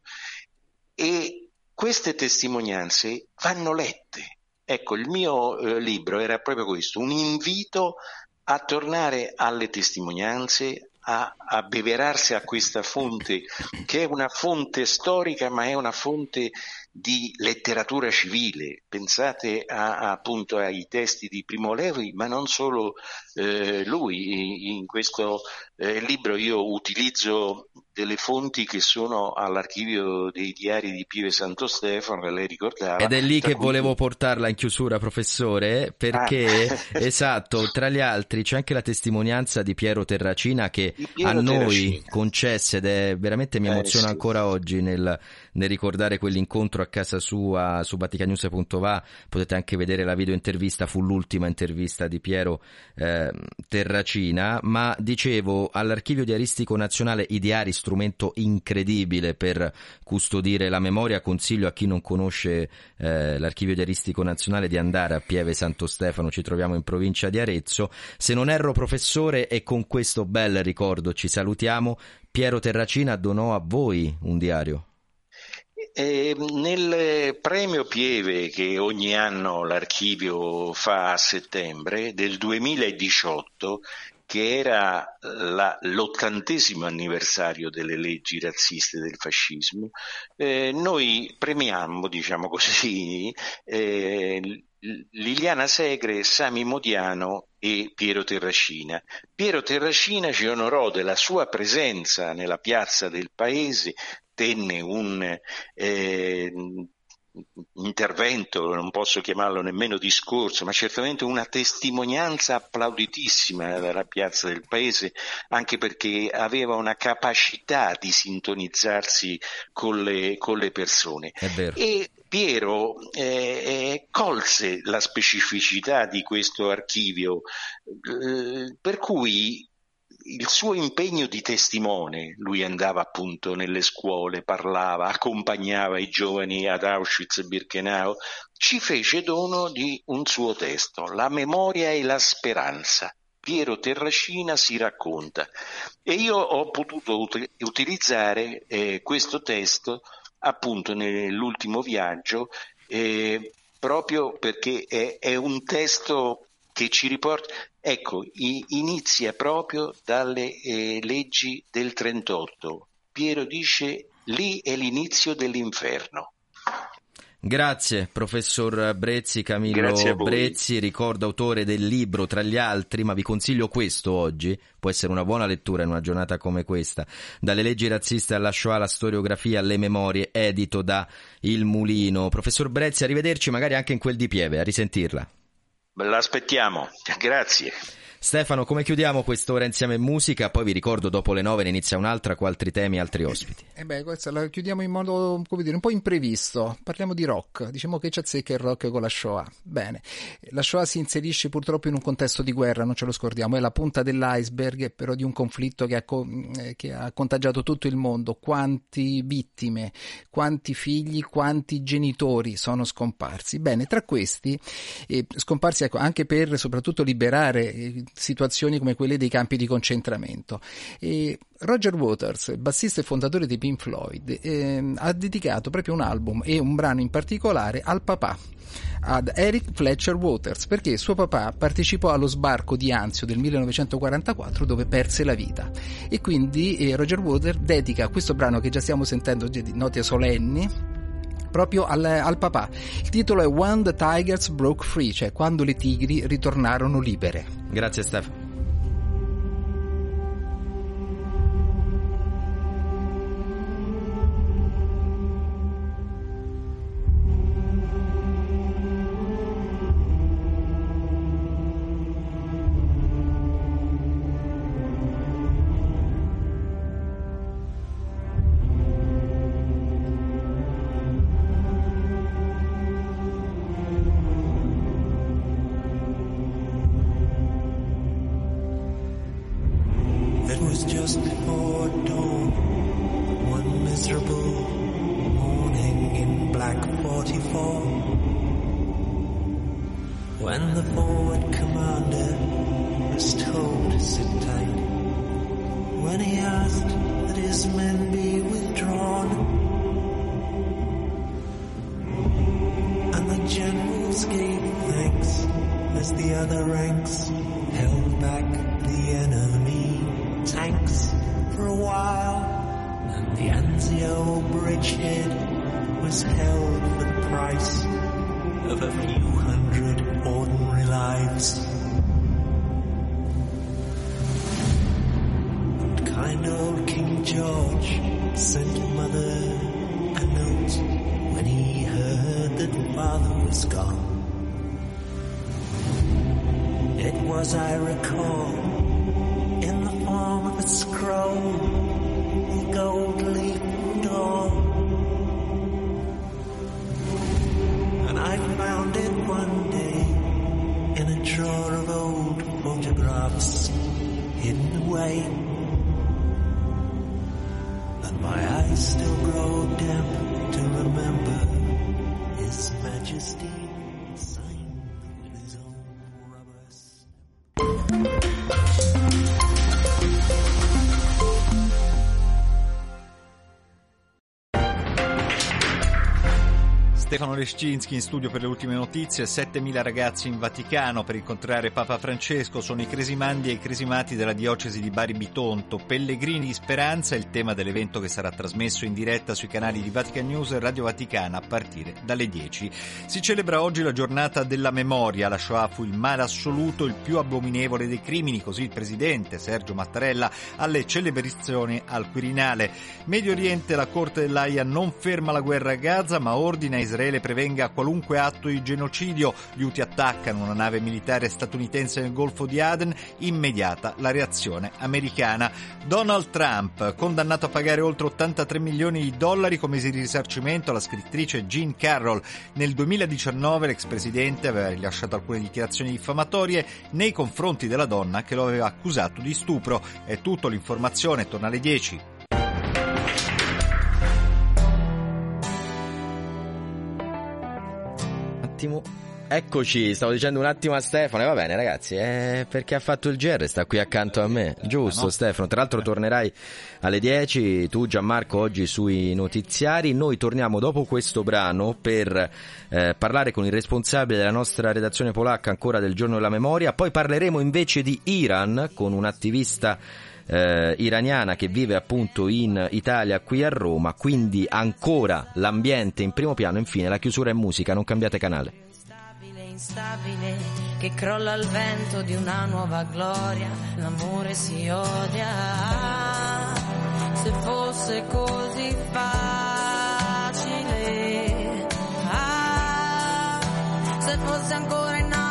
E queste testimonianze vanno lette. Ecco, il mio eh, libro era proprio questo, un invito a tornare alle testimonianze, a, a beverarsi a questa fonte, che è una fonte storica, ma è una fonte di letteratura civile. Pensate a, appunto ai testi di Primo Levi, ma non solo eh, lui. In questo eh, libro io utilizzo delle fonti che sono all'archivio dei diari di Pieve Santo Stefano, lei ricordava. Ed è lì che cui... volevo portarla in chiusura, professore, perché, ah. esatto, tra gli altri c'è anche la testimonianza di Piero Terracina che Piero a noi Terracina. concesse ed è veramente mi emoziona eh, sì. ancora oggi nel, nel ricordare quell'incontro a casa sua su vaticanews.va potete anche vedere la video intervista, fu l'ultima intervista di Piero eh, Terracina, ma dicevo all'archivio diaristico nazionale i diari, strumento incredibile per custodire la memoria, consiglio a chi non conosce eh, l'archivio diaristico nazionale di andare a Pieve Santo Stefano, ci troviamo in provincia di Arezzo, se non erro professore e con questo bel ricordo ci salutiamo, Piero Terracina donò a voi un diario. Eh, nel premio Pieve che ogni anno l'archivio fa a settembre del 2018, che era la, l'ottantesimo anniversario delle leggi razziste del fascismo, eh, noi premiamo, diciamo così, eh, Liliana Segre, Sami Modiano e Piero Terracina. Piero Terracina ci onorò della sua presenza nella piazza del paese tenne un eh, intervento, non posso chiamarlo nemmeno discorso, ma certamente una testimonianza applauditissima dalla piazza del paese, anche perché aveva una capacità di sintonizzarsi con le, con le persone. E Piero eh, eh, colse la specificità di questo archivio, eh, per cui il suo impegno di testimone, lui andava appunto nelle scuole, parlava, accompagnava i giovani ad Auschwitz e Birkenau, ci fece dono di un suo testo, La memoria e la speranza. Piero Terracina si racconta e io ho potuto ut- utilizzare eh, questo testo appunto nell'ultimo viaggio eh, proprio perché è, è un testo che ci riporta, ecco, inizia proprio dalle eh, leggi del 38. Piero dice lì è l'inizio dell'inferno. Grazie professor Brezzi, Camillo Brezzi, ricordo autore del libro tra gli altri, ma vi consiglio questo oggi, può essere una buona lettura in una giornata come questa, dalle leggi razziste alla Shoah, la storiografia, alle memorie, edito da Il Mulino. Professor Brezzi, arrivederci magari anche in quel di Pieve, a risentirla. L'aspettiamo, grazie. Stefano, come chiudiamo quest'ora insieme in musica? Poi vi ricordo, dopo le nove ne inizia un'altra con altri temi altri ospiti. E eh beh, questa la chiudiamo in modo, come dire, un po' imprevisto. Parliamo di rock. Diciamo che c'è azzecca il rock con la Shoah. Bene. La Shoah si inserisce purtroppo in un contesto di guerra, non ce lo scordiamo. È la punta dell'iceberg, però di un conflitto che ha, eh, che ha contagiato tutto il mondo. Quanti vittime, quanti figli, quanti genitori sono scomparsi. Bene, tra questi, eh, scomparsi ecco, anche per soprattutto liberare eh, situazioni come quelle dei campi di concentramento. E Roger Waters, bassista e fondatore di Pink Floyd, eh, ha dedicato proprio un album e un brano in particolare al papà ad Eric Fletcher Waters perché suo papà partecipò allo sbarco di Anzio del 1944 dove perse la vita e quindi eh, Roger Waters dedica questo brano che già stiamo sentendo di note solenni proprio al, al papà. Il titolo è When the Tigers Broke Free, cioè quando le tigri ritornarono libere. Grazie Stefano. When he asked that his men be withdrawn, and the generals gave thanks as the other ranks held back the enemy tanks for a while, and the Anzio bridgehead was held for the price of a few hundred Stefano Lescinski in studio per le ultime notizie, 7.000 ragazzi in Vaticano per incontrare Papa Francesco, sono i cresimandi e i cresimati della diocesi di Bari Bitonto, pellegrini di speranza è il tema dell'evento che sarà trasmesso in diretta sui canali di Vatican News e Radio Vaticana a partire dalle 10. Si celebra oggi la giornata della memoria, la Shoah fu il male assoluto, il più abominevole dei crimini, così il presidente Sergio Mattarella alle celebrazioni al Quirinale. Medio Oriente, la Corte dell'AIA non ferma la guerra a Gaza ma ordina a Israele prevenga qualunque atto di genocidio. Gli Houthi attaccano una nave militare statunitense nel Golfo di Aden, immediata la reazione americana. Donald Trump, condannato a pagare oltre 83 milioni di dollari come risarcimento alla scrittrice Jean Carroll. Nel 2019 l'ex presidente aveva rilasciato alcune dichiarazioni diffamatorie nei confronti della donna che lo aveva accusato di stupro. È tutto l'informazione, torna alle 10. Attimo. Eccoci, stavo dicendo un attimo a Stefano, e va bene ragazzi, eh, perché ha fatto il GR, sta qui accanto a me, giusto no? Stefano, tra l'altro tornerai alle 10, tu Gianmarco oggi sui notiziari, noi torniamo dopo questo brano per eh, parlare con il responsabile della nostra redazione polacca ancora del giorno della memoria, poi parleremo invece di Iran con un attivista eh, iraniana che vive appunto in Italia qui a Roma, quindi ancora l'ambiente in primo piano, infine la chiusura in musica, non cambiate canale. Instabile, instabile, che crolla al vento di una nuova gloria, l'amore si odia. Se fosse così facile, ah, se fosse ancora innamorato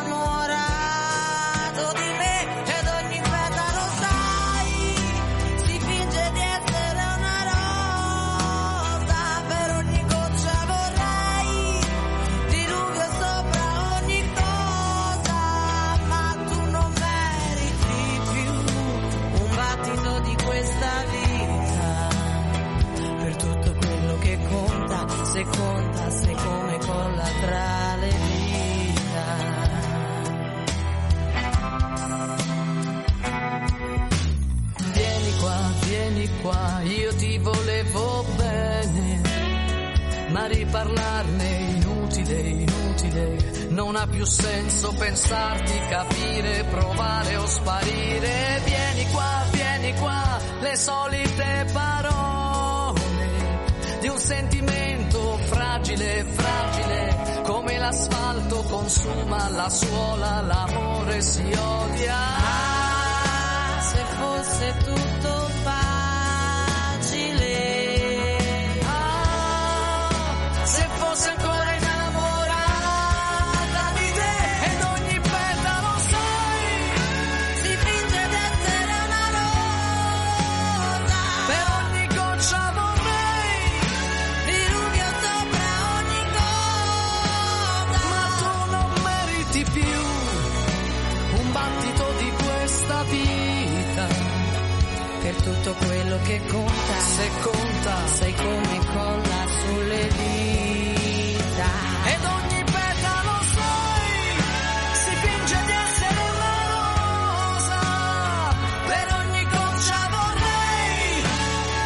più senso pensarti, capire, provare o sparire. Vieni qua, vieni qua, le solite parole di un sentimento fragile, fragile, come l'asfalto consuma la suola, l'amore si odia. Ah, se fosse tutto quello che conta, se conta, sei come colla sulle dita. Ed ogni petalo sei, si finge di essere una rosa, per ogni goccia vorrei,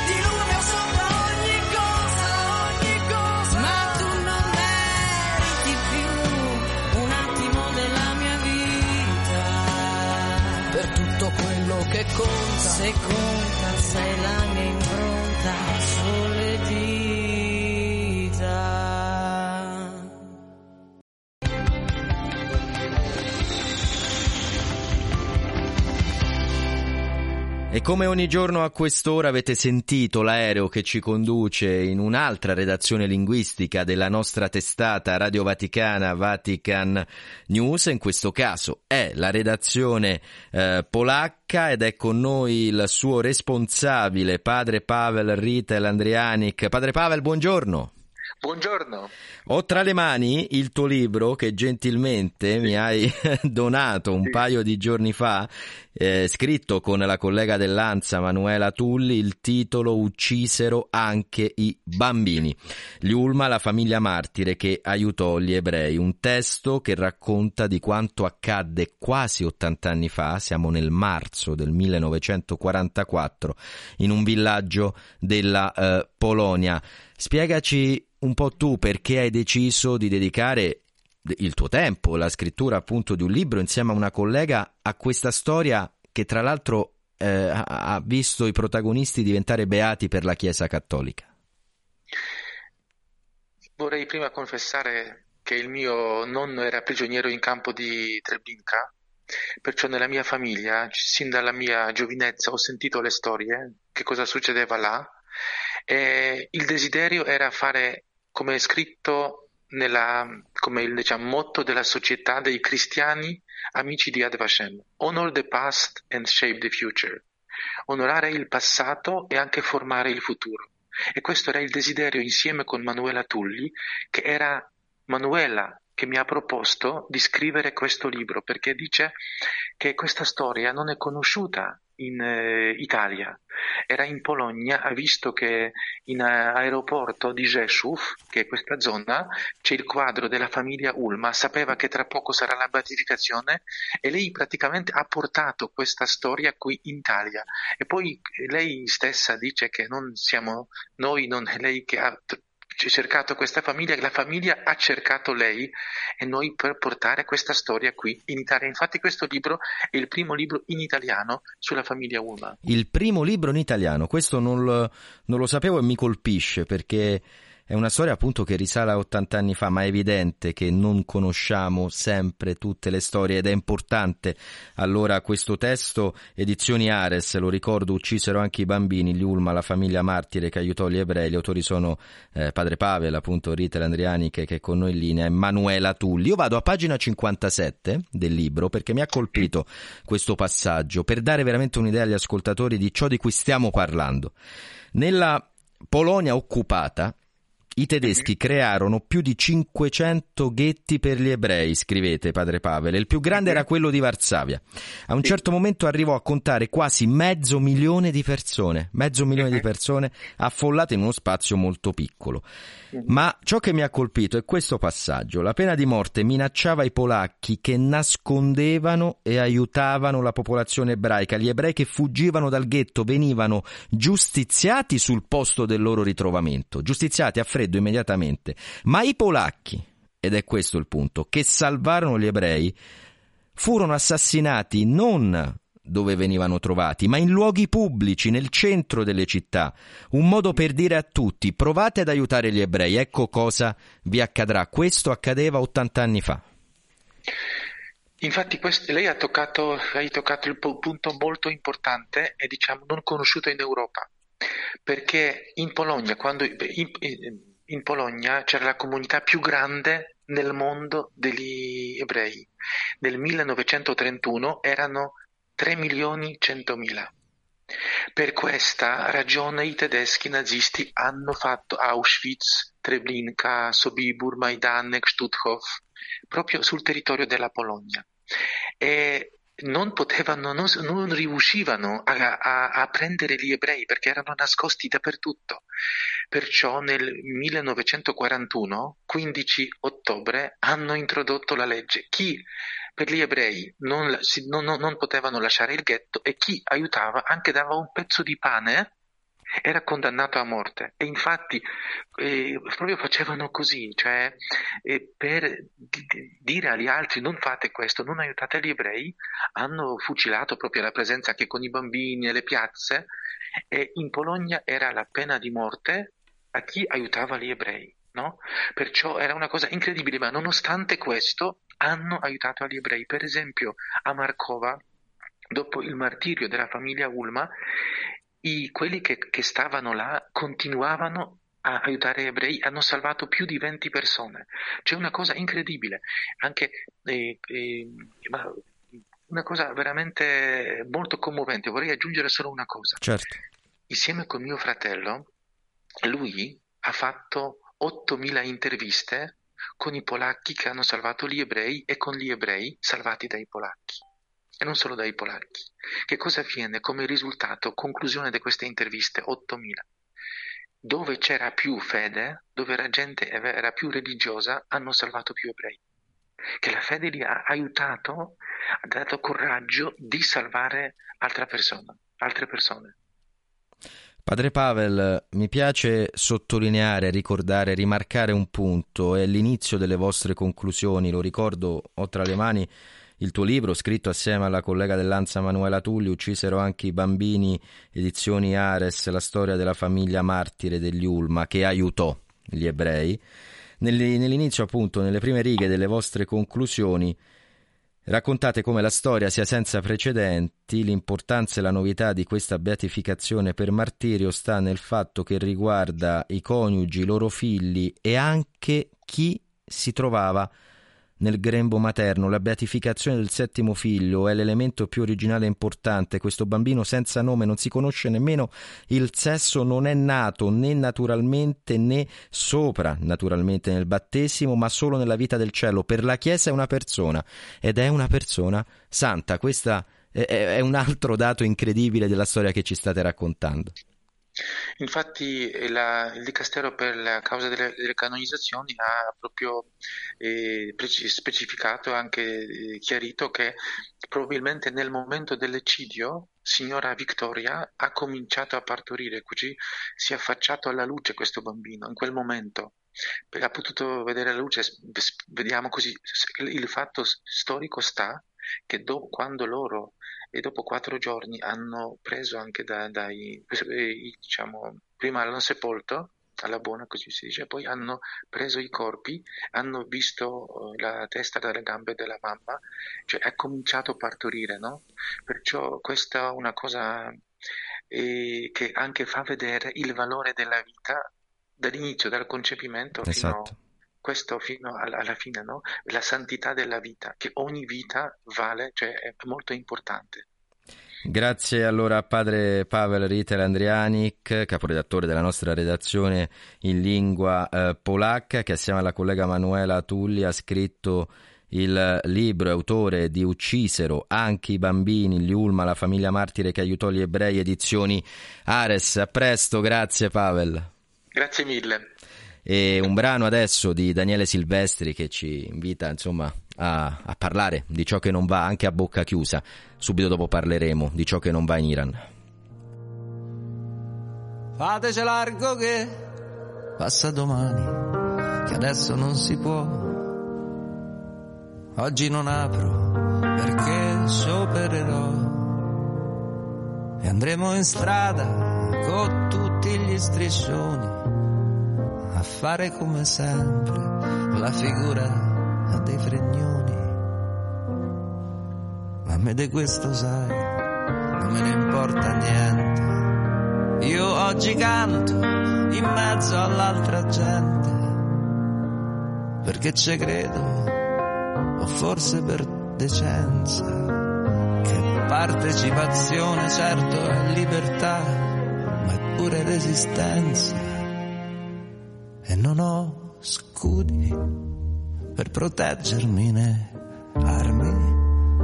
di diluvio sopra ogni cosa, ogni cosa. Ma tu non meriti più un attimo della mia vita, per tutto quello che conta, se conta. I love. you. E come ogni giorno a quest'ora avete sentito l'aereo che ci conduce in un'altra redazione linguistica della nostra testata Radio Vaticana Vatican News, in questo caso è la redazione eh, polacca ed è con noi il suo responsabile, padre Pavel Ritel Andrianic. Padre Pavel, buongiorno. Buongiorno. Ho tra le mani il tuo libro che gentilmente mi hai donato un paio di giorni fa, eh, scritto con la collega dell'Anza Manuela Tulli, il titolo Uccisero anche i bambini. Gli Ulma, la famiglia martire che aiutò gli ebrei, un testo che racconta di quanto accadde quasi 80 anni fa, siamo nel marzo del 1944, in un villaggio della eh, Polonia. Spiegaci un po' tu perché hai deciso di dedicare il tuo tempo, la scrittura appunto di un libro insieme a una collega a questa storia che tra l'altro eh, ha visto i protagonisti diventare beati per la Chiesa cattolica. Vorrei prima confessare che il mio nonno era prigioniero in campo di Treblinka, perciò nella mia famiglia, sin dalla mia giovinezza, ho sentito le storie, che cosa succedeva là, e il desiderio era fare, come è scritto nella, come il diciamo, motto della società dei cristiani amici di Ad Vashem, honor the past and shape the future, onorare il passato e anche formare il futuro. E questo era il desiderio insieme con Manuela Tulli, che era Manuela che mi ha proposto di scrivere questo libro, perché dice che questa storia non è conosciuta in eh, Italia, era in Polonia, ha visto che in eh, aeroporto di Rzeszów, che è questa zona, c'è il quadro della famiglia Ulma, sapeva che tra poco sarà la beatificazione e lei praticamente ha portato questa storia qui in Italia. E poi lei stessa dice che non siamo noi, non è lei che ha cercato questa famiglia, la famiglia ha cercato lei e noi per portare questa storia qui in Italia. Infatti questo libro è il primo libro in italiano sulla famiglia Ulma. Il primo libro in italiano, questo non lo, non lo sapevo e mi colpisce perché è una storia appunto che risale a 80 anni fa, ma è evidente che non conosciamo sempre tutte le storie ed è importante. Allora questo testo, edizioni Ares, lo ricordo, uccisero anche i bambini, gli Ulma, la famiglia martire che aiutò gli ebrei. Gli autori sono eh, padre Pavel, appunto Rita Andriani che, che è con noi in linea, e Manuela Tulli. Io vado a pagina 57 del libro perché mi ha colpito questo passaggio per dare veramente un'idea agli ascoltatori di ciò di cui stiamo parlando. Nella Polonia occupata, i tedeschi crearono più di 500 ghetti per gli ebrei, scrivete padre Pavel. Il più grande era quello di Varsavia. A un certo momento arrivò a contare quasi mezzo milione di persone, mezzo milione di persone affollate in uno spazio molto piccolo. Ma ciò che mi ha colpito è questo passaggio. La pena di morte minacciava i polacchi che nascondevano e aiutavano la popolazione ebraica. Gli ebrei che fuggivano dal ghetto venivano giustiziati sul posto del loro ritrovamento, giustiziati a freddo immediatamente. Ma i polacchi, ed è questo il punto, che salvarono gli ebrei, furono assassinati non dove venivano trovati, ma in luoghi pubblici, nel centro delle città. Un modo per dire a tutti, provate ad aiutare gli ebrei, ecco cosa vi accadrà. Questo accadeva 80 anni fa. Infatti questo, lei ha toccato, hai toccato il punto molto importante e diciamo non conosciuto in Europa, perché in Polonia, quando, in, in Polonia c'era la comunità più grande nel mondo degli ebrei. Nel 1931 erano 3 milioni 100 mila. Per questa ragione i tedeschi nazisti hanno fatto Auschwitz, Treblinka, Sobibur, Majdanek, Stutthof, proprio sul territorio della Polonia. E non potevano, non, non riuscivano a, a, a, prendere gli ebrei perché erano nascosti dappertutto. Perciò nel 1941, 15 ottobre, hanno introdotto la legge. Chi per gli ebrei non, non, non potevano lasciare il ghetto e chi aiutava anche dava un pezzo di pane era condannato a morte e infatti eh, proprio facevano così, cioè eh, per di- di- dire agli altri non fate questo, non aiutate gli ebrei, hanno fucilato proprio la presenza anche con i bambini nelle piazze e in Polonia era la pena di morte a chi aiutava gli ebrei. No? Perciò era una cosa incredibile, ma nonostante questo hanno aiutato gli ebrei. Per esempio a Markova, dopo il martirio della famiglia Ulma, i- quelli che, che stavano là continuavano a aiutare gli ebrei, hanno salvato più di 20 persone. C'è una cosa incredibile, anche eh, eh, una cosa veramente molto commovente. Vorrei aggiungere solo una cosa. Certo. Insieme con mio fratello, lui ha fatto 8.000 interviste con i polacchi che hanno salvato gli ebrei e con gli ebrei salvati dai polacchi. E non solo dai polacchi. Che cosa avviene come risultato, conclusione di queste interviste? 8.000. Dove c'era più fede, dove la gente era più religiosa, hanno salvato più ebrei. Che la fede li ha aiutato, ha dato coraggio di salvare altre persone. Altre persone. Padre Pavel, mi piace sottolineare, ricordare, rimarcare un punto, è l'inizio delle vostre conclusioni, lo ricordo, ho tra le mani il tuo libro scritto assieme alla collega dell'Anza Manuela Tulli, uccisero anche i bambini, edizioni Ares, la storia della famiglia martire degli Ulma che aiutò gli ebrei. Nell'i- Nell'inizio appunto, nelle prime righe delle vostre conclusioni, Raccontate come la storia sia senza precedenti, l'importanza e la novità di questa beatificazione per martirio sta nel fatto che riguarda i coniugi, i loro figli e anche chi si trovava nel grembo materno. La beatificazione del settimo figlio è l'elemento più originale e importante. Questo bambino senza nome non si conosce nemmeno il sesso, non è nato né naturalmente né sopra naturalmente nel battesimo, ma solo nella vita del cielo. Per la Chiesa è una persona ed è una persona santa. È- è un altro dato incredibile della storia che ci state raccontando. Infatti eh, la- il Dicastero per la causa delle, delle canonizzazioni ha proprio eh, specificato e anche eh, chiarito che probabilmente nel momento dell'eccidio signora Victoria ha cominciato a partorire, così si è affacciato alla luce questo bambino in quel momento. Ha potuto vedere la luce, vediamo così, il fatto storico sta che do- quando loro e dopo quattro giorni hanno preso anche da- dai, diciamo, prima l'hanno sepolto alla buona, così si dice, poi hanno preso i corpi, hanno visto eh, la testa dalle gambe della mamma, cioè è cominciato a partorire, no? Perciò questa è una cosa eh, che anche fa vedere il valore della vita dall'inizio, dal concepimento fino Esatto. Questo fino alla, fine, no? La santità della vita, che ogni vita vale, cioè è molto importante. Grazie allora a padre Pavel Ritter Andrianic, caporedattore della nostra redazione in lingua eh, polacca, che assieme alla collega Manuela Tulli ha scritto il libro, autore di Uccisero anche i bambini, gli Ulma, la famiglia martire che aiutò gli ebrei, edizioni Ares. A presto, grazie Pavel. Grazie mille. E un brano adesso di Daniele Silvestri che ci invita insomma a, a parlare di ciò che non va anche a bocca chiusa. Subito dopo parleremo di ciò che non va in Iran. Fateci largo che passa domani, che adesso non si può. Oggi non apro perché sciopererò. E andremo in strada con tutti gli striscioni a fare come sempre la figura dei fregnoni. Ma a me di questo sai, non me ne importa niente. Io oggi canto in mezzo all'altra gente, perché ci credo, o forse per decenza, che partecipazione certo è libertà, ma è pure resistenza. E non ho scudi per proteggermi né armi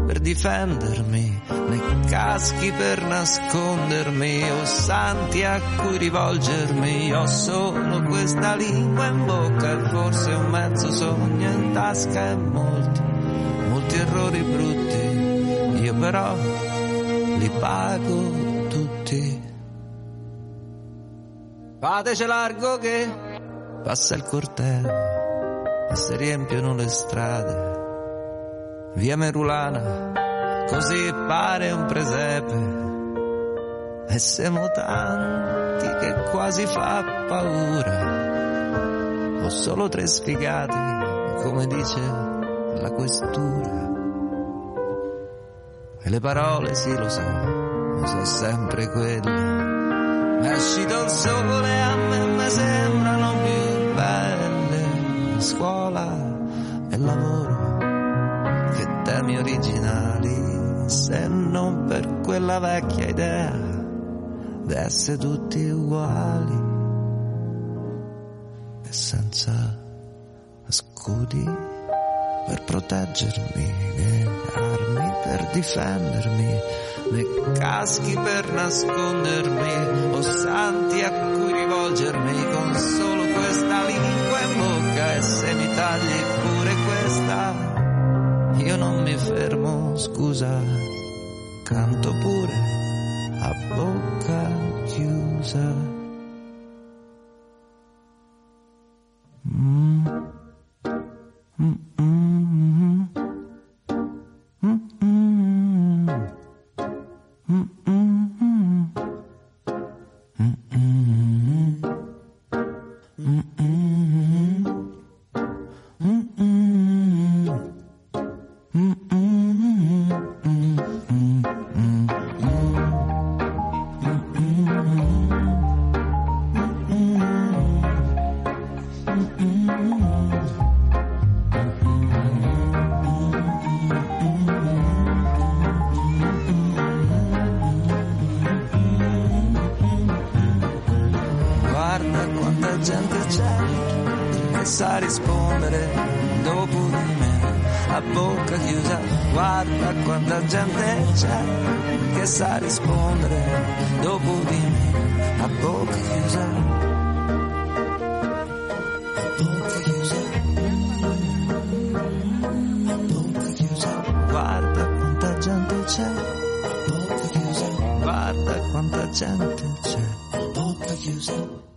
per difendermi, né caschi per nascondermi, o santi a cui rivolgermi. Ho solo questa lingua in bocca e forse un mezzo sogno in tasca e molti, molti errori brutti. Io però li pago tutti. Fateci largo che passa il corteo e si riempiono le strade. Via Merulana, così pare un presepe. E siamo tanti che quasi fa paura. Ho solo tre sfigati, come dice la questura. E le parole, sì lo so, sono sempre quelle. Ma uscito il sole, a me mi sembrano più belle. Scuola e lavoro, che temi originali, se non per quella vecchia idea d'essere tutti uguali e senza scudi per proteggermi, né armi per difendermi, né caschi per nascondermi, o santi a cui rivolgermi con solo questa lingua in bocca e se mi tagli pure questa, io non mi fermo, scusa, canto pure a bocca chiusa. Mm. Mm, Guarda quanta gente c'è che sa rispondere dopo di me a bocca chiusa. Guarda quanta gente c'è che sa rispondere dopo di me a bocca chiusa. Guarda quanta gente c'è. Bocca chiusa.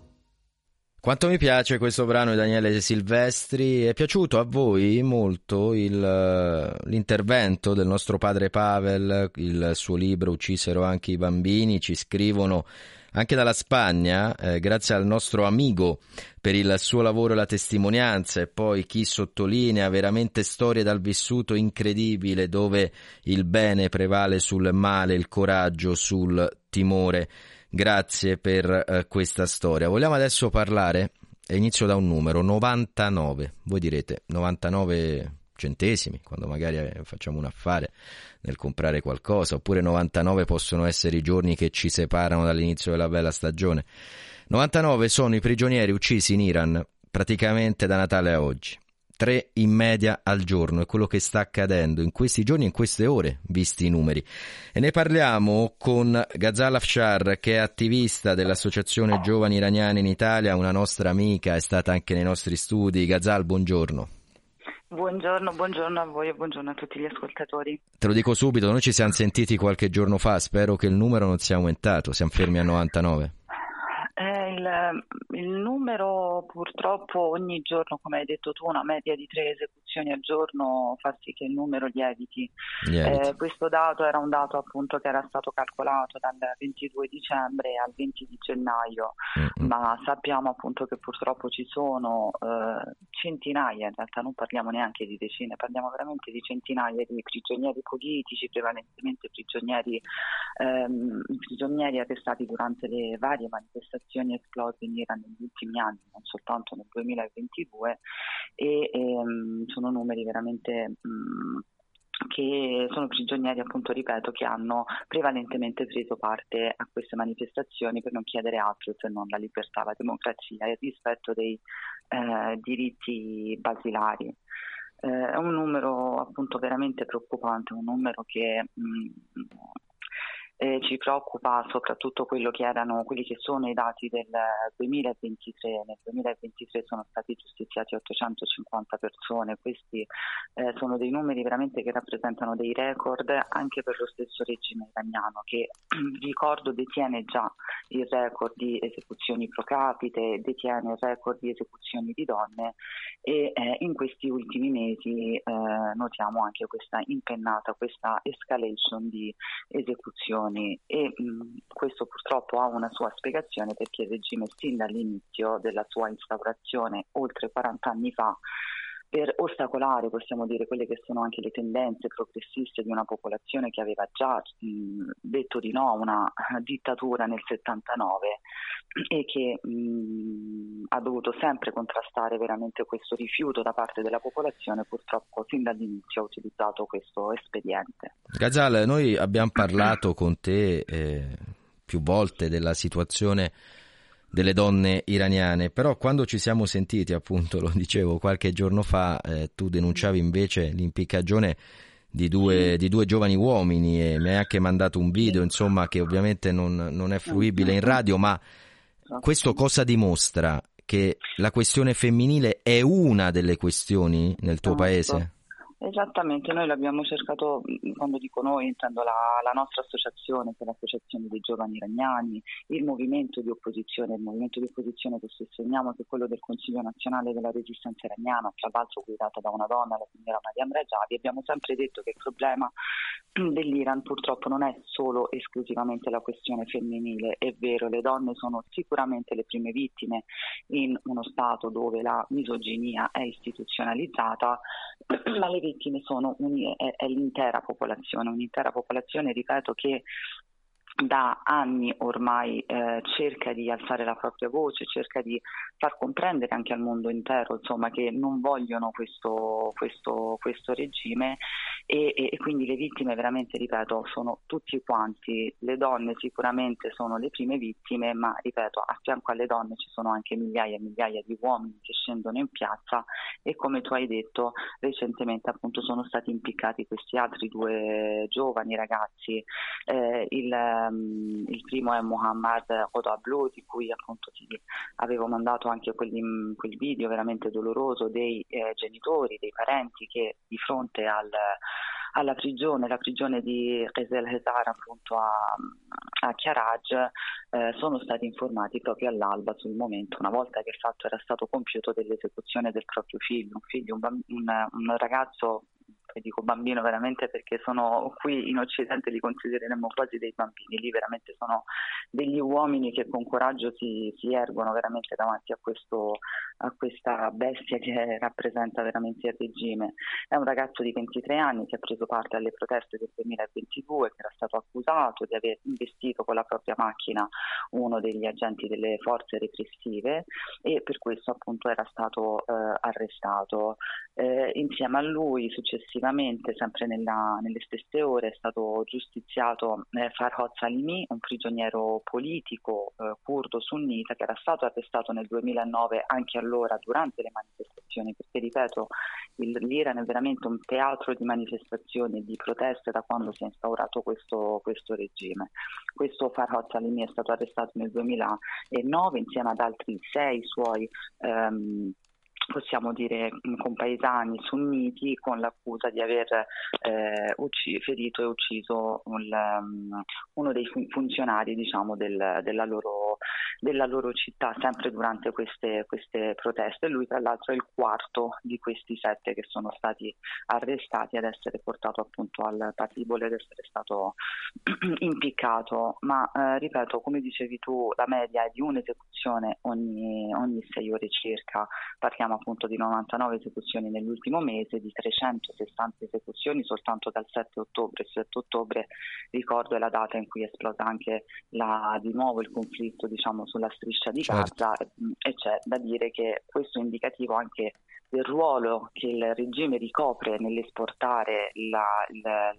Quanto mi piace questo brano di Daniele Silvestri, è piaciuto a voi molto il, eh, l'intervento del nostro padre Pavel, il suo libro Uccisero anche i bambini, ci scrivono anche dalla Spagna, eh, grazie al nostro amico per il suo lavoro e la testimonianza e poi chi sottolinea veramente storie dal vissuto incredibile dove il bene prevale sul male, il coraggio sul timore. Grazie per eh, questa storia. Vogliamo adesso parlare, inizio da un numero, 99. Voi direte 99 centesimi, quando magari eh, facciamo un affare nel comprare qualcosa, oppure 99 possono essere i giorni che ci separano dall'inizio della bella stagione. 99 sono i prigionieri uccisi in Iran praticamente da Natale a oggi. Tre in media al giorno è quello che sta accadendo in questi giorni, in queste ore, visti i numeri. E ne parliamo con Ghazal Afshar, che è attivista dell'Associazione Giovani Iraniani in Italia, una nostra amica, è stata anche nei nostri studi. Ghazal, buongiorno. Buongiorno, buongiorno a voi e buongiorno a tutti gli ascoltatori. Te lo dico subito, noi ci siamo sentiti qualche giorno fa, spero che il numero non sia aumentato, siamo fermi a 99. Eh, il, il numero purtroppo ogni giorno, come hai detto tu, una media di tre esecuzioni al giorno fa sì che il numero lieviti. Lieviti. Eh, questo dato era un dato appunto che era stato calcolato dal 22 dicembre al 20 di gennaio, ma sappiamo appunto che purtroppo ci sono eh, centinaia, in realtà non parliamo neanche di decine, parliamo veramente di centinaia di prigionieri politici, prevalentemente prigionieri, ehm, prigionieri arrestati durante le varie manifestazioni esplose in Iran negli ultimi anni, non soltanto nel 2022, e ehm, sono numeri veramente mh, che sono prigionieri, appunto, ripeto, che hanno prevalentemente preso parte a queste manifestazioni per non chiedere altro se non la libertà, la democrazia e il rispetto dei eh, diritti basilari. Eh, è un numero appunto veramente preoccupante, un numero che mh, eh, ci preoccupa soprattutto quello che erano, quelli che sono i dati del 2023. Nel 2023 sono stati giustiziati 850 persone, questi eh, sono dei numeri veramente che rappresentano dei record anche per lo stesso regime iraniano che ricordo detiene già il record di esecuzioni pro capite, detiene il record di esecuzioni di donne e eh, in questi ultimi mesi eh, notiamo anche questa impennata, questa escalation di esecuzioni e mh, questo purtroppo ha una sua spiegazione perché il regime sin dall'inizio della sua instaurazione oltre 40 anni fa per ostacolare, possiamo dire, quelle che sono anche le tendenze progressiste di una popolazione che aveva già mh, detto di no a una dittatura nel 79 e che mh, ha dovuto sempre contrastare veramente questo rifiuto da parte della popolazione, purtroppo sin dall'inizio ha utilizzato questo espediente. Gazal, noi abbiamo parlato con te eh, più volte della situazione delle donne iraniane, però quando ci siamo sentiti, appunto, lo dicevo qualche giorno fa, eh, tu denunciavi invece l'impiccagione di due, di due, giovani uomini e mi hai anche mandato un video, insomma, che ovviamente non, non è fruibile in radio, ma questo cosa dimostra? Che la questione femminile è una delle questioni nel tuo paese? Esattamente, noi l'abbiamo cercato, quando dico noi intendo la, la, nostra associazione, che è l'associazione dei giovani iraniani, il movimento di opposizione, il movimento di opposizione che sosteniamo che è quello del Consiglio nazionale della resistenza iraniana, tra l'altro guidata da una donna, la signora Mariam Rajavi, abbiamo sempre detto che il problema dell'Iran purtroppo non è solo esclusivamente la questione femminile, è vero, le donne sono sicuramente le prime vittime in uno Stato dove la misoginia è istituzionalizzata, ma le vittime sono un, è, è l'intera popolazione, un'intera popolazione, ripeto, che da anni ormai eh, cerca di alzare la propria voce, cerca di far comprendere anche al mondo intero insomma, che non vogliono questo, questo, questo regime e, e, quindi le vittime veramente, ripeto, sono tutti quanti, le donne sicuramente sono le prime vittime, ma ripeto, a fianco alle donne ci sono anche migliaia e migliaia di uomini che scendono in piazza e come tu hai detto recentemente appunto sono stati impiccati questi altri due giovani ragazzi, eh, il il primo è Muhammad Qodablu di cui appunto ti avevo mandato anche quel, quel video veramente doloroso dei eh, genitori, dei parenti che di fronte al, alla prigione, la prigione di Qezel Hezar appunto a, a Chiaraj eh, sono stati informati proprio all'alba sul momento, una volta che il fatto era stato compiuto dell'esecuzione del proprio figlio, un figlio, un, un, un ragazzo e dico bambino veramente perché sono qui in Occidente li considereremmo quasi dei bambini, lì veramente sono degli uomini che con coraggio si, si ergono veramente davanti a, questo, a questa bestia che rappresenta veramente il regime. È un ragazzo di 23 anni che ha preso parte alle proteste del 2022, che era stato accusato di aver investito con la propria macchina uno degli agenti delle forze repressive e per questo appunto era stato eh, arrestato. Eh, insieme a lui successivamente, sempre nella, nelle stesse ore, è stato giustiziato eh, Farhad Salimi, un prigioniero politico eh, curdo sunnita che era stato arrestato nel 2009 anche allora durante le manifestazioni, perché ripeto, il, l'Iran è veramente un teatro di manifestazioni e di proteste da quando si è instaurato questo, questo regime. Questo Farhad Salimi è stato arrestato nel 2009 insieme ad altri sei suoi ehm, possiamo dire compaesani sunniti con l'accusa di aver eh, ucc- ferito e ucciso un, um, uno dei fun- funzionari diciamo, del, della, loro, della, loro, città sempre durante queste, queste, proteste. Lui tra l'altro è il quarto di questi sette che sono stati arrestati ad essere portato appunto al patibolo ed essere stato impiccato. Ma eh, ripeto, come dicevi tu, la media è di un'esecuzione ogni, ogni sei ore circa. Parliamo appunto di 99 esecuzioni nell'ultimo mese, di 360 esecuzioni soltanto dal 7 ottobre. Il 7 ottobre ricordo è la data in cui è esplosa anche la, di nuovo il conflitto diciamo, sulla striscia di certo. Gaza e c'è da dire che questo è indicativo anche del ruolo che il regime ricopre nell'esportare la, la,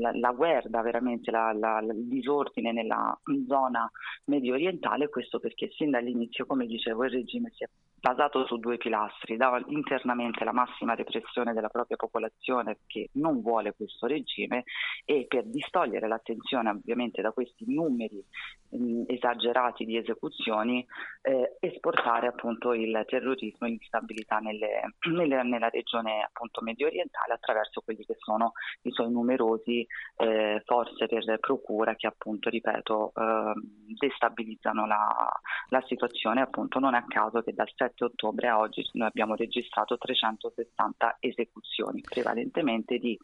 la, la guerra, veramente il disordine nella zona medio orientale, questo perché sin dall'inizio, come dicevo, il regime si è basato su due pilastri, dava internamente la massima repressione della propria popolazione che non vuole questo regime e per distogliere l'attenzione ovviamente da questi numeri mh, esagerati di esecuzioni eh, esportare appunto il terrorismo e l'instabilità nelle- nelle- nella regione appunto medio orientale attraverso quelli che sono i suoi numerosi eh, forze per procura che appunto ripeto eh, destabilizzano la, la situazione. Appunto non a caso che dal 7 ottobre a oggi noi abbiamo registrato 360 esecuzioni prevalentemente di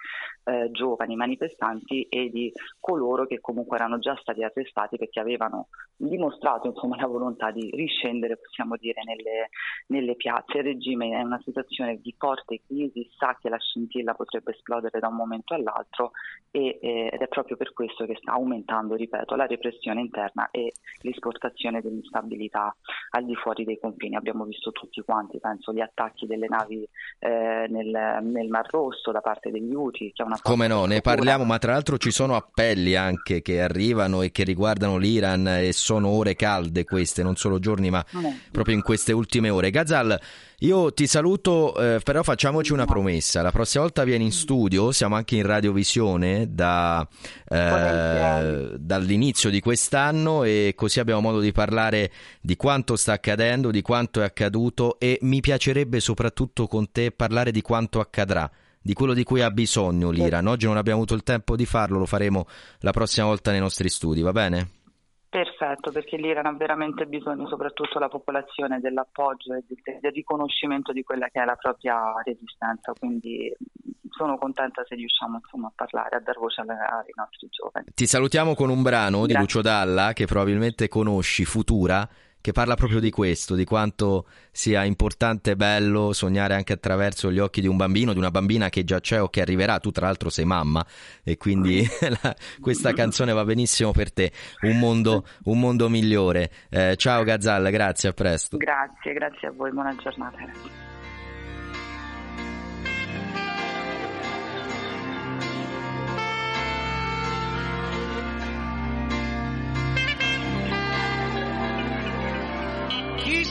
eh, giovani manifestanti e di coloro che comunque erano già stati arrestati perché avevano dimostrato insomma la volontà di riscendere possiamo dire nelle, nelle piazze. Il regime è una situazione di forte crisi sa che la scintilla potrebbe esplodere da un momento all'altro e, eh, ed è proprio per questo che sta aumentando ripeto la repressione interna e l'esportazione dell'instabilità al di fuori dei confini. Abbiamo visto tutti quanti penso gli attacchi delle navi eh, nel, nel Mar Rosso da parte degli una Come no, ne parliamo, ma tra l'altro ci sono appelli anche che arrivano e che riguardano l'Iran e sono ore calde queste, non solo giorni, ma proprio in queste ultime ore. Gazal, io ti saluto, eh, però facciamoci una promessa. La prossima volta vieni in studio, siamo anche in radiovisione da, eh, dall'inizio di quest'anno e così abbiamo modo di parlare di quanto sta accadendo, di quanto è accaduto e mi piacerebbe soprattutto con te parlare di quanto accadrà di quello di cui ha bisogno l'Iran. Oggi non abbiamo avuto il tempo di farlo, lo faremo la prossima volta nei nostri studi, va bene? Perfetto, perché l'Iran ha veramente bisogno, soprattutto la popolazione, dell'appoggio e del, del riconoscimento di quella che è la propria resistenza. Quindi sono contenta se riusciamo insomma, a parlare, a dar voce alle- ai nostri giovani. Ti salutiamo con un brano di Grazie. Lucio Dalla che probabilmente conosci, Futura, che parla proprio di questo, di quanto sia importante e bello sognare anche attraverso gli occhi di un bambino, di una bambina che già c'è o che arriverà. Tu tra l'altro sei mamma e quindi la- questa canzone va benissimo per te. Un mondo, un mondo migliore. Eh, ciao Gazzalla, grazie, a presto. Grazie, grazie a voi, buona giornata.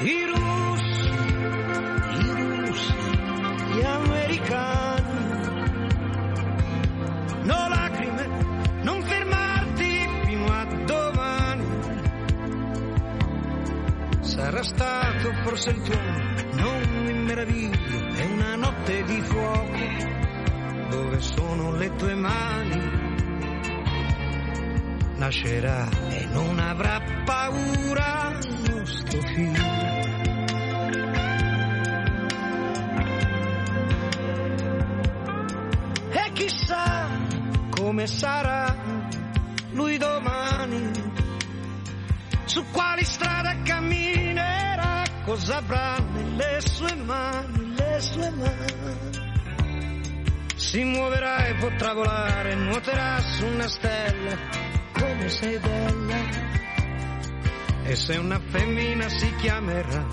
i russi, i russi, gli americani. No lacrime, non fermarti fino a domani. Sarà stato forse il tuono, non mi meraviglio, è una notte di fuoco. Dove sono le tue mani? Nascerà e non avrà paura nostro figlio. E chissà come sarà lui domani, su quali strade camminerà, cosa avrà nelle sue mani, le sue mani. Si muoverà e potrà volare, nuoterà su una stella, come sei bella. E se una femmina si chiamerà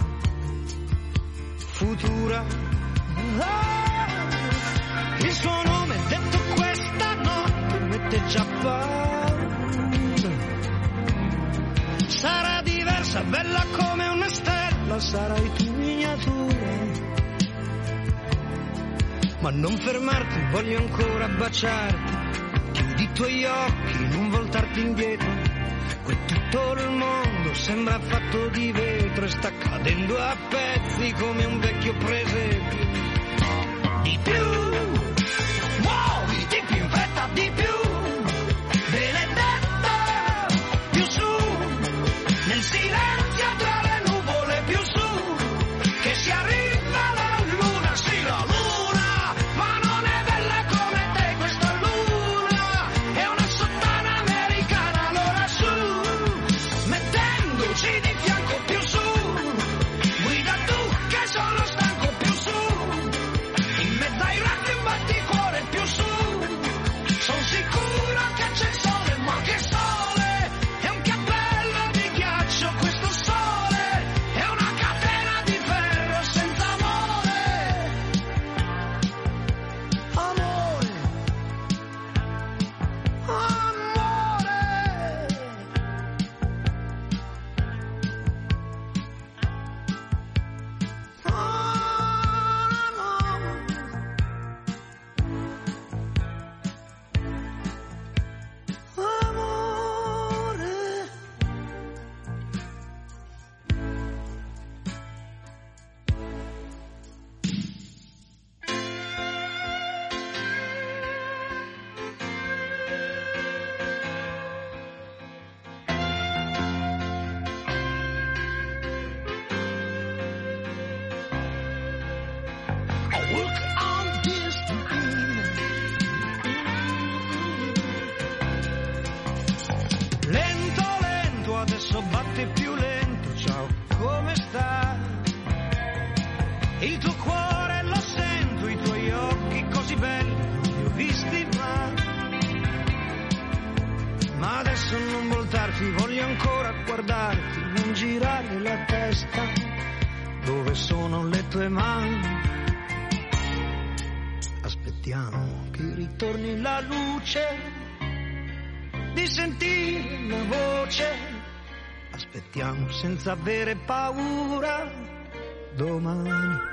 futura. Ah, il suo nome detto questa notte mette già paura. Sarà diversa, bella come una stella, sarai tu miniatura. Ma non fermarti, voglio ancora baciarti. Chiudi i tuoi occhi, non voltarti indietro. Tutto il mondo sembra fatto di vetro e sta cadendo a pezzi come un vecchio presepio. Di più, polso batte più lento, ciao, come sta? Il tuo cuore lo sento, i tuoi occhi così belli, non li ho visti mai. Ma adesso non voltarti, voglio ancora guardarti, non girare la testa, dove sono le tue mani? Aspettiamo che ritorni la luce, di sentire la voce aspettiamo senza avere paura domani.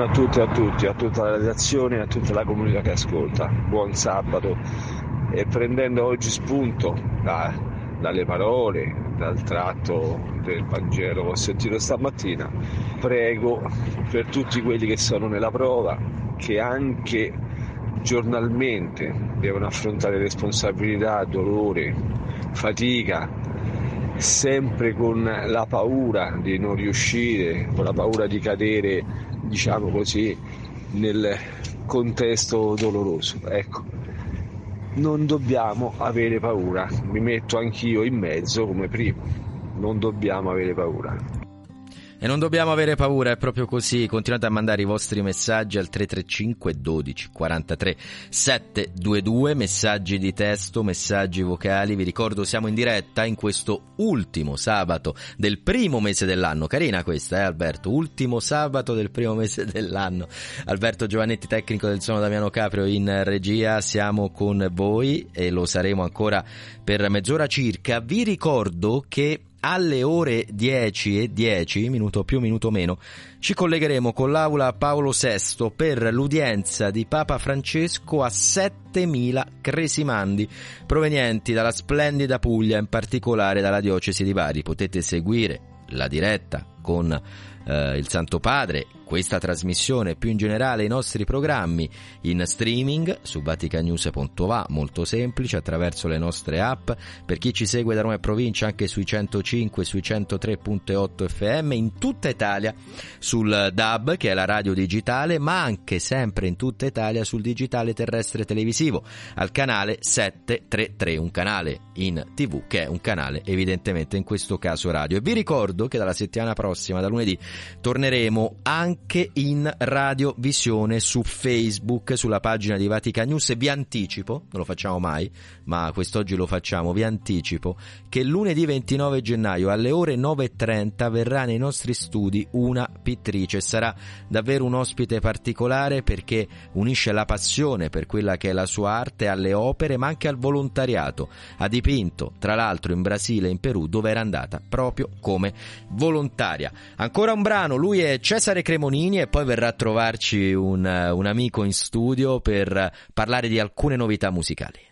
Buongiorno a tutte e a tutti, a tutta la redazione e a tutta la comunità che ascolta. Buon sabato. E prendendo oggi spunto da- dalle parole, dal tratto del Vangelo che ho sentito stamattina, prego per tutti quelli che sono nella prova che anche giornalmente devono affrontare responsabilità, dolore, fatica, sempre con la paura di non riuscire, con la paura di cadere, diciamo così, nel contesto doloroso. Ecco, non dobbiamo avere paura, mi metto anch'io in mezzo come prima, non dobbiamo avere paura. E non dobbiamo avere paura, è proprio così. Continuate a mandare i vostri messaggi al 335 12 43 722, messaggi di testo, messaggi vocali. Vi ricordo siamo in diretta in questo ultimo sabato del primo mese dell'anno. Carina questa, eh Alberto? Ultimo sabato del primo mese dell'anno. Alberto Giovannetti, tecnico del suono Damiano Caprio in regia. Siamo con voi e lo saremo ancora per mezz'ora circa. Vi ricordo che alle ore 10 e 10, minuto più, minuto meno, ci collegheremo con l'aula Paolo VI per l'udienza di Papa Francesco a 7000 cresimandi provenienti dalla splendida Puglia, in particolare dalla diocesi di Bari. Potete seguire la diretta con eh, il Santo Padre, questa trasmissione, più in generale i nostri programmi in streaming su vaticanews.va, molto semplice, attraverso le nostre app, per chi ci segue da Roma e provincia anche sui 105 sui 103.8 FM, in tutta Italia sul DAB che è la radio digitale, ma anche sempre in tutta Italia sul digitale terrestre televisivo, al canale 733, un canale in tv che è un canale evidentemente in questo caso radio. E vi ricordo che dalla settimana prossima, da lunedì, torneremo anche in radiovisione su Facebook, sulla pagina di Vatican News. E vi anticipo, non lo facciamo mai, ma quest'oggi lo facciamo, vi anticipo che lunedì 29 gennaio alle ore 9.30 verrà nei nostri studi una pittrice. Sarà davvero un ospite particolare perché unisce la passione per quella che è la sua arte alle opere, ma anche al volontariato. Ha dipinto, tra l'altro, in Brasile e in Perù, dove era andata proprio come volontaria. Ancora un brano, lui è Cesare Cremonini e poi verrà a trovarci un, un amico in studio per parlare di alcune novità musicali.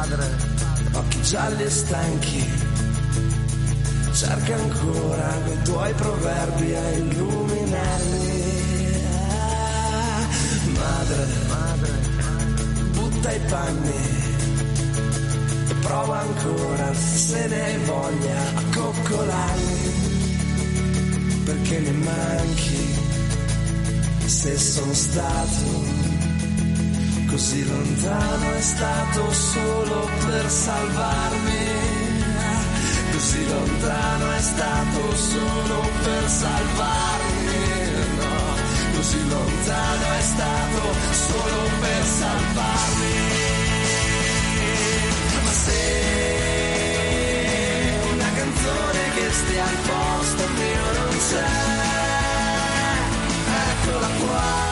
Padre, occhi gialli e stanchi, cerca ancora quei tuoi proverbi a illuminarmi. Madre, madre, butta i panni. E prova ancora se ne hai voglia a coccolarmi, perché ne manchi se sono stato così lontano è stato solo per salvarmi. Così lontano è stato solo per salvarmi. No, così lontano è stato solo per salvarmi. Ma se una canzone che stia al posto mio non c'è, eccola qua.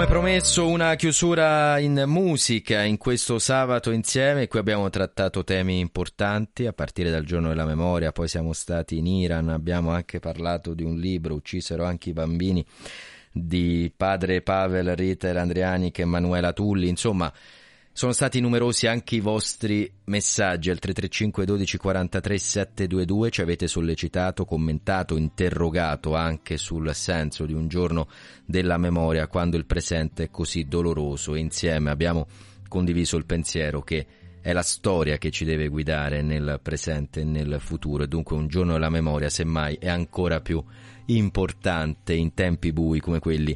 Come promesso una chiusura in musica in questo sabato insieme, qui abbiamo trattato temi importanti a partire dal giorno della memoria, poi siamo stati in Iran, abbiamo anche parlato di un libro, uccisero anche i bambini, di padre Pavel Ritter Andriani e Emanuela Tulli, insomma sono stati numerosi anche i vostri messaggi al 335 12 43 722, ci avete sollecitato, commentato, interrogato anche sul senso di un giorno della memoria quando il presente è così doloroso. E insieme abbiamo condiviso il pensiero che è la storia che ci deve guidare nel presente e nel futuro. E dunque un giorno della memoria semmai è ancora più importante in tempi bui come quelli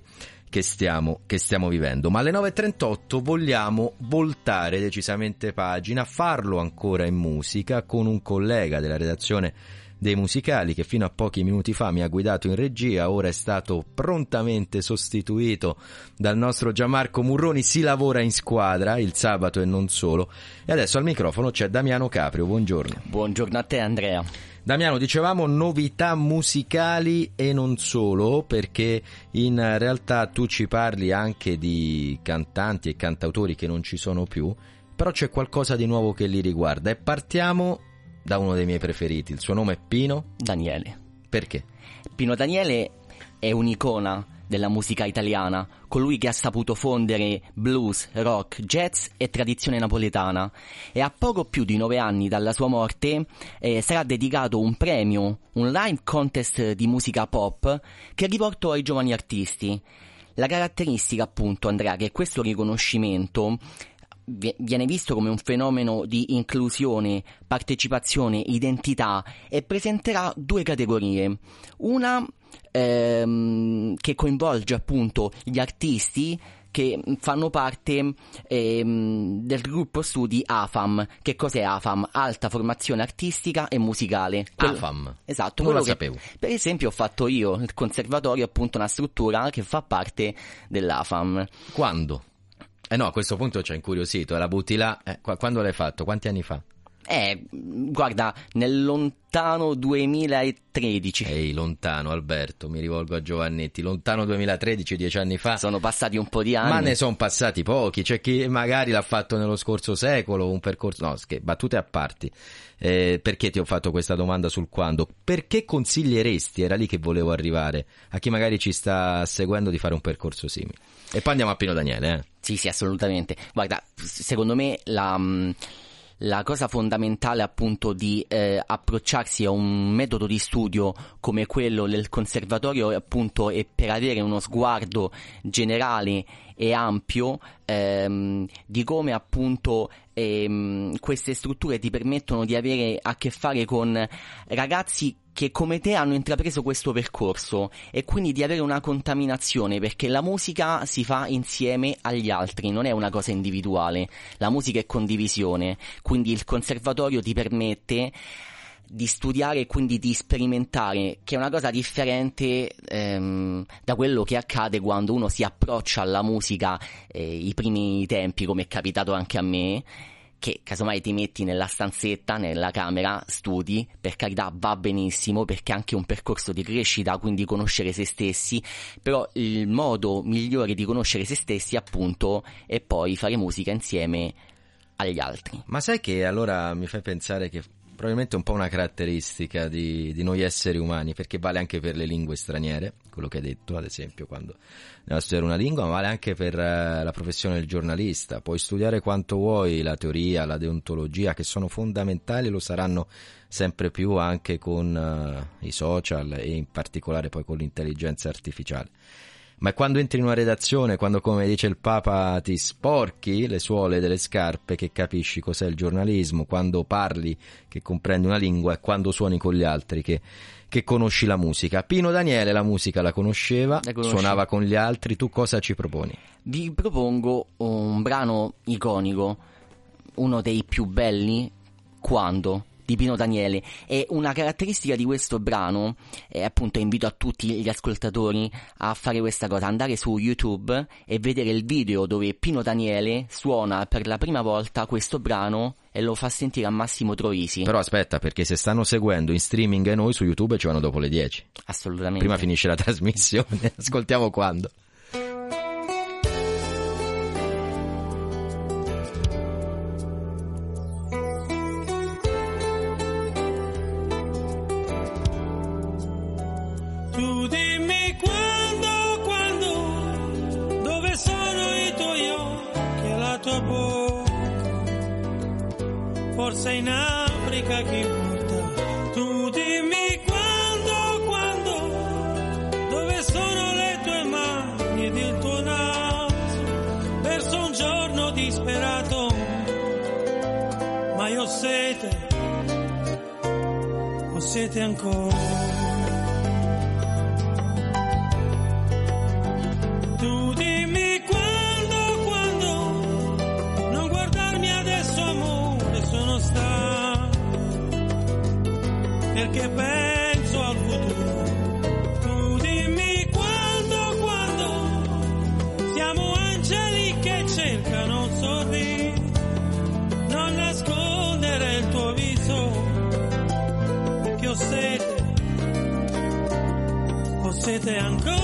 che stiamo, che stiamo vivendo. Ma alle 9.38 vogliamo voltare decisamente pagina, farlo ancora in musica con un collega della redazione dei musicali che fino a pochi minuti fa mi ha guidato in regia, ora è stato prontamente sostituito dal nostro Gianmarco Murroni, si lavora in squadra il sabato e non solo. E adesso al microfono c'è Damiano Caprio, buongiorno. Buongiorno a te Andrea. Damiano, dicevamo novità musicali e non solo, perché in realtà tu ci parli anche di cantanti e cantautori che non ci sono più, però c'è qualcosa di nuovo che li riguarda e partiamo da uno dei miei preferiti. Il suo nome è Pino Daniele. Perché? Pino Daniele è un'icona della musica italiana, colui che ha saputo fondere blues, rock, jazz e tradizione napoletana e a poco più di nove anni dalla sua morte eh, sarà dedicato un premio, un live contest di musica pop che riportò ai giovani artisti. La caratteristica appunto Andrea che questo riconoscimento vi- viene visto come un fenomeno di inclusione, partecipazione, identità e presenterà due categorie. Una ehm, che coinvolge appunto gli artisti che fanno parte ehm, del gruppo studi AFAM. Che cos'è AFAM? Alta formazione artistica e musicale. AFAM? Esatto. Non quello che- sapevo. per esempio ho fatto io, il conservatorio appunto una struttura che fa parte dell'AFAM. Quando? Eh no, a questo punto ci ha incuriosito, la butti là, eh, qua- quando l'hai fatto? Quanti anni fa? Eh, guarda, nel lontano 2013. Ehi, lontano Alberto, mi rivolgo a Giovannetti, lontano 2013, dieci anni fa. Sono passati un po' di anni. Ma ne sono passati pochi, c'è chi magari l'ha fatto nello scorso secolo, un percorso... No, scher- battute a parti. Eh, perché ti ho fatto questa domanda sul quando? Perché consiglieresti, era lì che volevo arrivare, a chi magari ci sta seguendo di fare un percorso simile? E poi andiamo a Pino Daniele, eh? Sì, sì, assolutamente. Guarda, secondo me la, mh, la cosa fondamentale appunto di eh, approcciarsi a un metodo di studio come quello del conservatorio appunto è per avere uno sguardo generale e ampio ehm, di come appunto ehm, queste strutture ti permettono di avere a che fare con ragazzi che come te hanno intrapreso questo percorso e quindi di avere una contaminazione perché la musica si fa insieme agli altri, non è una cosa individuale, la musica è condivisione, quindi il conservatorio ti permette di studiare e quindi di sperimentare, che è una cosa differente ehm, da quello che accade quando uno si approccia alla musica eh, i primi tempi, come è capitato anche a me, che casomai ti metti nella stanzetta, nella camera, studi, per carità va benissimo perché è anche un percorso di crescita, quindi conoscere se stessi, però il modo migliore di conoscere se stessi appunto è poi fare musica insieme agli altri. Ma sai che allora mi fai pensare che probabilmente un po' una caratteristica di, di, noi esseri umani, perché vale anche per le lingue straniere, quello che hai detto, ad esempio, quando a studiare una lingua, ma vale anche per uh, la professione del giornalista. Puoi studiare quanto vuoi la teoria, la deontologia, che sono fondamentali, lo saranno sempre più anche con uh, i social e in particolare poi con l'intelligenza artificiale. Ma quando entri in una redazione, quando come dice il Papa ti sporchi le suole delle scarpe che capisci cos'è il giornalismo, quando parli che comprendi una lingua e quando suoni con gli altri che, che conosci la musica. Pino Daniele la musica la conosceva, La suonava con gli altri, tu cosa ci proponi? Vi propongo un brano iconico, uno dei più belli, Quando, di Pino Daniele. E una caratteristica di questo brano, e appunto invito a tutti gli ascoltatori a fare questa cosa, andare su YouTube e vedere il video dove Pino Daniele suona per la prima volta questo brano e lo fa sentire a Massimo Troisi. Però aspetta, perché se stanno seguendo in streaming e noi su YouTube ci vanno dopo le 10. Assolutamente. Prima finisce la trasmissione, ascoltiamo quando. Tu dimmi quando, quando, dove sono i tuoi occhi e la tua bocca? Forse in Africa chi importa? Tu dimmi quando, quando, dove sono le tue mani ed il tuo naso? Verso un giorno disperato, ma io ho sete, ho sete ancora. Perché penso al futuro. Tu dimmi quando, quando, siamo angeli che cercano un sorriso, non nascondere il tuo viso, perché ho sete, ho sete ancora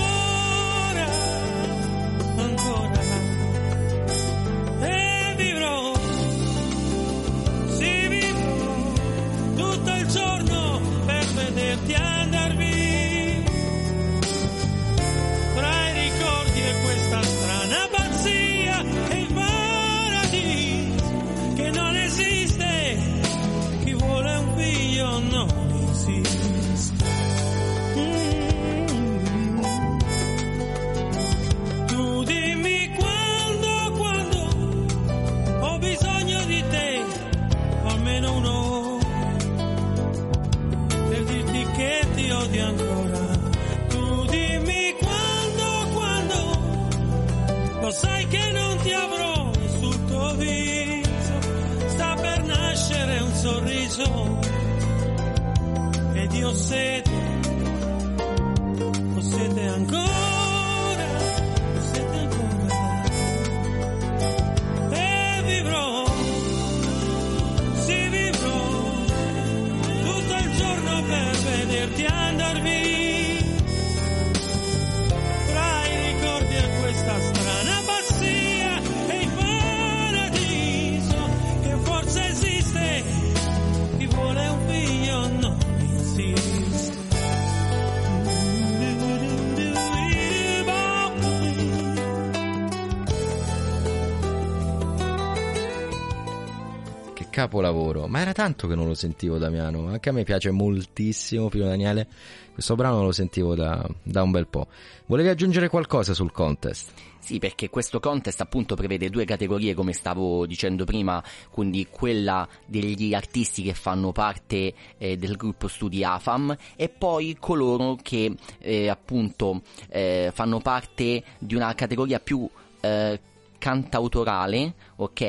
capolavoro, ma era tanto che non lo sentivo Damiano, anche a me piace moltissimo Pino Daniele, questo brano lo sentivo da, da un bel po'. Volevi aggiungere qualcosa sul contest? Sì, perché questo contest appunto prevede due categorie, come stavo dicendo prima, quindi quella degli artisti che fanno parte eh, del gruppo studi AFAM e poi coloro che eh, appunto eh, fanno parte di una categoria più eh, cantautorale, ok?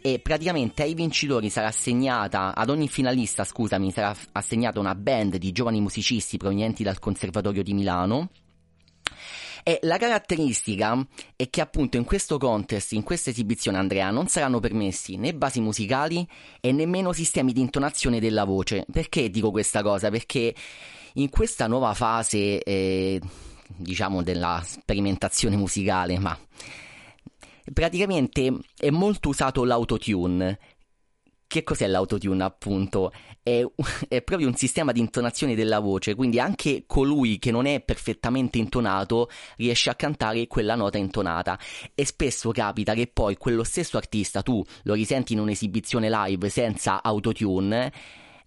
E praticamente ai vincitori sarà assegnata, ad ogni finalista, scusami, sarà assegnata una band di giovani musicisti provenienti dal Conservatorio di Milano. E la caratteristica è che appunto in questo contest, in questa esibizione Andrea, non saranno permessi né basi musicali e nemmeno sistemi di intonazione della voce. Perché dico questa cosa? Perché in questa nuova fase, eh, diciamo, della sperimentazione musicale, ma praticamente è molto usato l'autotune. Che cos'è l'autotune appunto? È, è, proprio un sistema di intonazione della voce, quindi anche colui che non è perfettamente intonato riesce a cantare quella nota intonata e spesso capita che poi quello stesso artista tu lo risenti in un'esibizione live senza autotune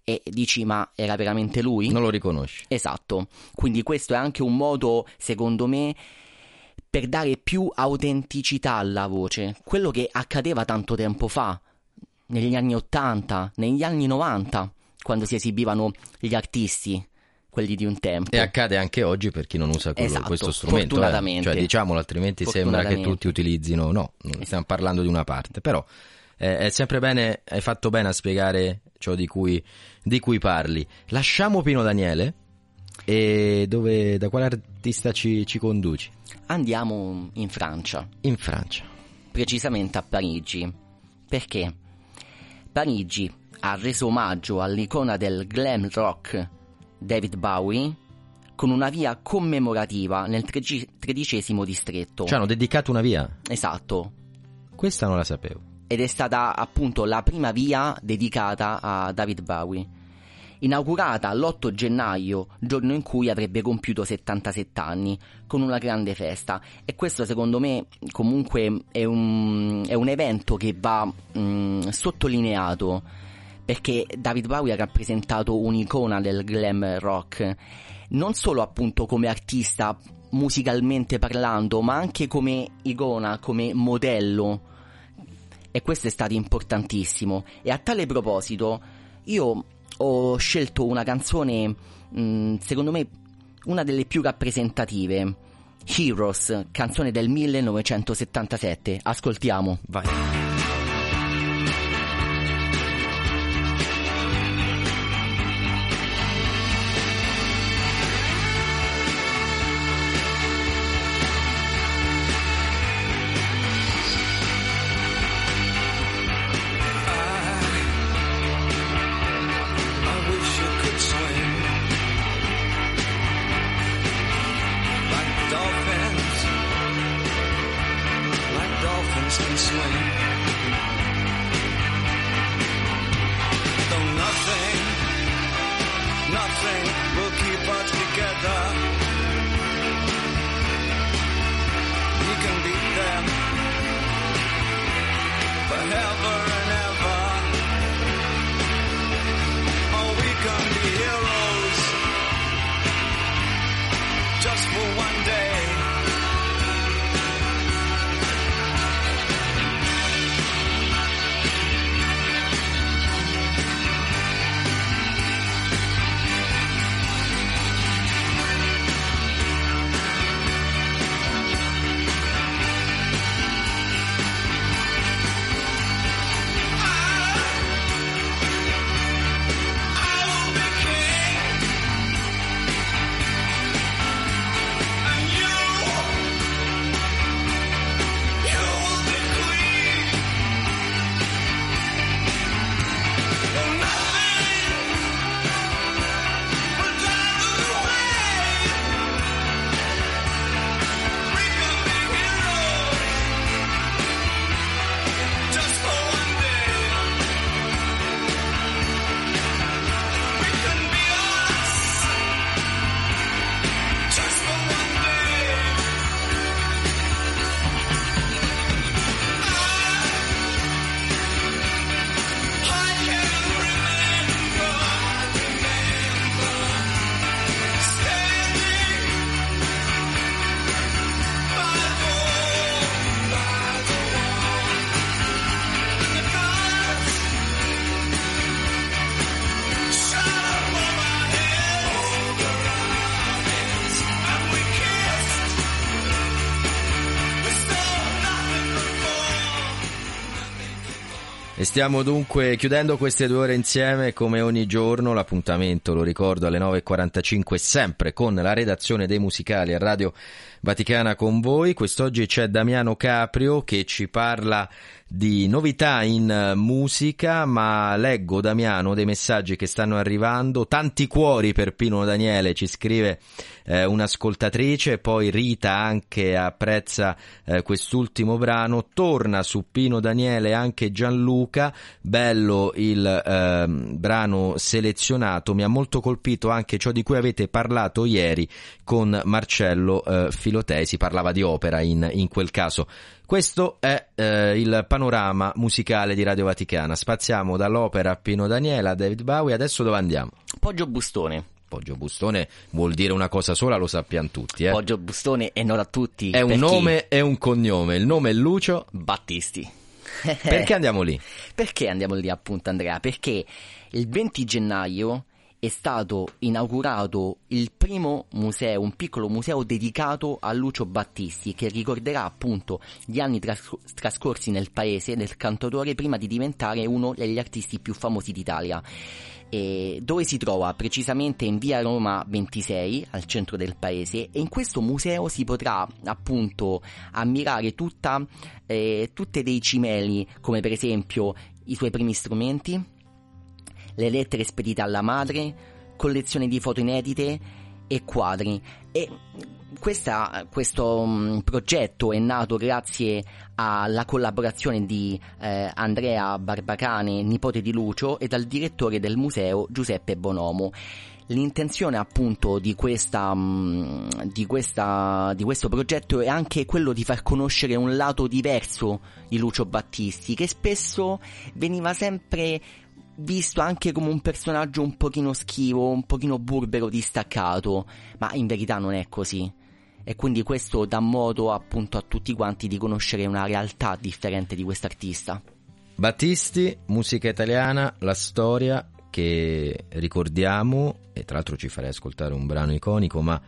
e dici ma era veramente lui? Non lo riconosci. Esatto, quindi questo è anche un modo secondo me per dare più autenticità alla voce, quello che accadeva tanto tempo fa negli anni 80, negli anni 90, quando si esibivano gli artisti, quelli di un tempo. E accade anche oggi per chi non usa quello, esatto, questo strumento. Fortunatamente. Eh. Cioè, diciamolo, altrimenti sembra che tutti utilizzino. No, stiamo parlando di una parte. Però eh, è sempre bene, hai fatto bene a spiegare ciò di cui, di cui parli. Lasciamo Pino Daniele. E dove, da quale artista ci, ci conduci? Andiamo in Francia. In Francia. Precisamente a Parigi. Perché? Parigi ha reso omaggio all'icona del glam rock David Bowie con una via commemorativa nel tredicesimo distretto. Cioè hanno dedicato una via? Esatto. Questa non la sapevo. Ed è stata appunto la prima via dedicata a David Bowie. Inaugurata l'8 gennaio, giorno in cui avrebbe compiuto 77 anni, con una grande festa. E questo secondo me comunque è un, è un evento che va mh, sottolineato perché David Bowie ha rappresentato un'icona del glam rock, non solo appunto come artista musicalmente parlando, ma anche come icona, come modello. E questo è stato importantissimo. E a tale proposito, io ho scelto una canzone, mh, secondo me, una delle più rappresentative. Heroes, canzone del 1977. Ascoltiamo. Vai. Stiamo dunque chiudendo queste due ore insieme come ogni giorno, l'appuntamento lo ricordo alle 9.45 sempre con la redazione dei musicali a Radio Vaticana con voi. Quest'oggi c'è Damiano Caprio che ci parla di novità in musica, ma leggo Damiano dei messaggi che stanno arrivando, tanti cuori per Pino Daniele, ci scrive eh, un'ascoltatrice, poi Rita anche apprezza eh, quest'ultimo brano, torna su Pino Daniele anche Gianluca, bello il eh, brano selezionato, mi ha molto colpito anche ciò di cui avete parlato ieri con Marcello eh, Filotei, si parlava di opera in, in quel caso. Questo è eh, il panorama musicale di Radio Vaticana. Spaziamo dall'opera a Pino Daniele a David Bowie. Adesso dove andiamo? Poggio Bustone. Poggio Bustone vuol dire una cosa sola, lo sappiamo tutti. Eh? Poggio Bustone e non a tutti. È un nome e un cognome. Il nome è Lucio Battisti. Perché andiamo lì? Perché andiamo lì appunto Andrea? Perché il 20 gennaio è stato inaugurato il primo museo, un piccolo museo dedicato a Lucio Battisti che ricorderà appunto gli anni tras- trascorsi nel paese del cantautore prima di diventare uno degli artisti più famosi d'Italia. E dove si trova precisamente in via Roma 26 al centro del paese e in questo museo si potrà appunto ammirare tutta, eh, tutte dei cimeli come per esempio i suoi primi strumenti, le lettere spedite alla madre, collezioni di foto inedite e quadri. E questa- questo mm, progetto è nato grazie alla collaborazione di eh, Andrea Barbacane, nipote di Lucio, e dal direttore del museo Giuseppe Bonomo. L'intenzione appunto di, questa, mm, di, questa, di questo progetto è anche quello di far conoscere un lato diverso di Lucio Battisti, che spesso veniva sempre visto anche come un personaggio un pochino schivo, un pochino burbero, distaccato, ma in verità non è così. E quindi questo dà modo appunto a tutti quanti di conoscere una realtà differente di quest'artista. Battisti, musica italiana, la storia che ricordiamo, e tra l'altro ci farei ascoltare un brano iconico, ma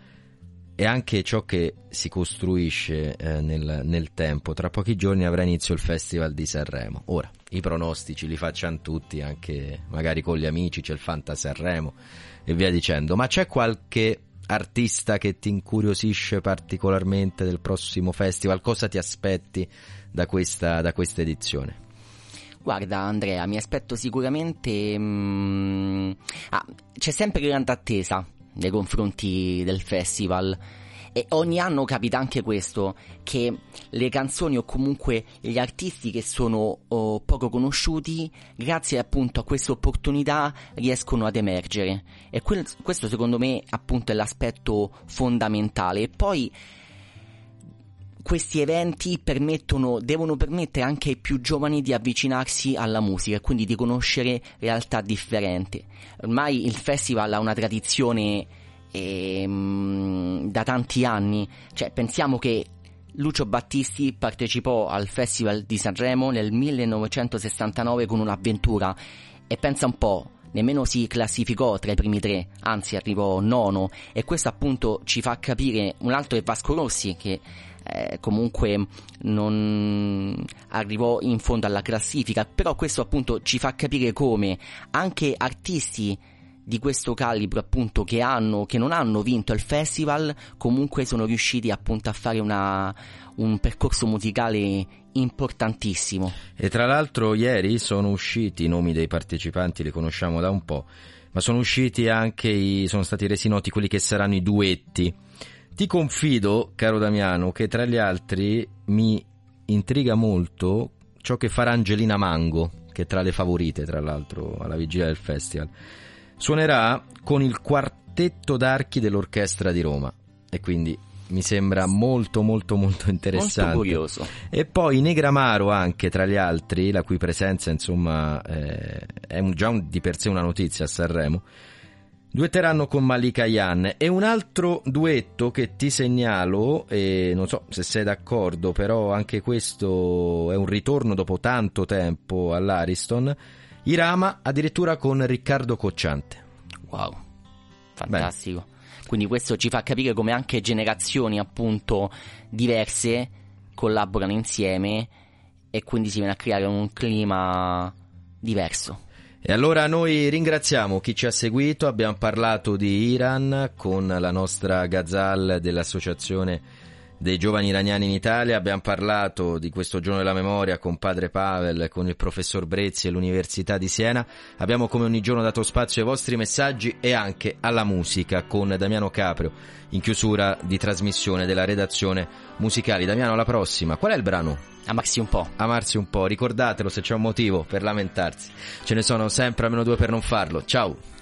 è anche ciò che si costruisce eh, nel, nel tempo. Tra pochi giorni avrà inizio il Festival di Sanremo. Ora, i pronostici li facciamo tutti, anche magari con gli amici, c'è il Fanta Sanremo e via dicendo. Ma c'è qualche artista che ti incuriosisce particolarmente del prossimo festival? Cosa ti aspetti da questa, da questa edizione? Guarda Andrea, mi aspetto sicuramente... mm, ah, c'è sempre grande attesa nei confronti del festival. E ogni anno capita anche questo, che le canzoni o comunque gli artisti che sono oh, poco conosciuti, grazie appunto a questa opportunità, riescono ad emergere. E quel- questo secondo me appunto è l'aspetto fondamentale. E poi questi eventi permettono, devono permettere anche ai più giovani di avvicinarsi alla musica e quindi di conoscere realtà differenti. Ormai il festival ha una tradizione ehm, da tanti anni, cioè pensiamo che Lucio Battisti partecipò al Festival di Sanremo nel 1969 con un'avventura e pensa un po', nemmeno si classificò tra i primi tre, anzi arrivò nono e questo appunto ci fa capire un altro è Vasco Rossi che eh, comunque non arrivò in fondo alla classifica, però questo appunto ci fa capire come anche artisti di questo calibro appunto che hanno che non hanno vinto il festival comunque sono riusciti appunto a fare una, un percorso musicale importantissimo E tra l'altro ieri sono usciti i nomi dei partecipanti, li conosciamo da un po', ma sono usciti anche i, sono stati resi noti quelli che saranno i duetti. Ti confido, caro Damiano, che tra gli altri mi intriga molto ciò che farà Angelina Mango, che è tra le favorite, tra l'altro, alla vigilia del festival. Suonerà con il quartetto d'archi dell'Orchestra di Roma e quindi mi sembra molto molto molto interessante. molto curioso E poi Negramaro anche tra gli altri, la cui presenza insomma eh, è un- già un- di per sé una notizia a Sanremo. Duetteranno con Malika Yan e un altro duetto che ti segnalo, e non so se sei d'accordo, però anche questo è un ritorno dopo tanto tempo all'Ariston. Irama addirittura con Riccardo Cocciante. Wow, fantastico. Quindi questo ci fa capire come anche generazioni appunto diverse collaborano insieme e quindi si viene a creare un clima diverso. E allora noi ringraziamo chi ci ha seguito, abbiamo parlato di Iran con la nostra Gazal dell'Associazione dei giovani iraniani in Italia, abbiamo parlato di questo giorno della memoria con padre Pavel, con il professor Brezzi e l'Università di Siena, abbiamo come ogni giorno dato spazio ai vostri messaggi e anche alla musica con Damiano Caprio in chiusura di trasmissione della redazione musicali. Damiano, alla prossima. Qual è il brano? Amarsi un po'. Amarsi un po', ricordatelo se c'è un motivo per lamentarsi. Ce ne sono sempre almeno due per non farlo. Ciao!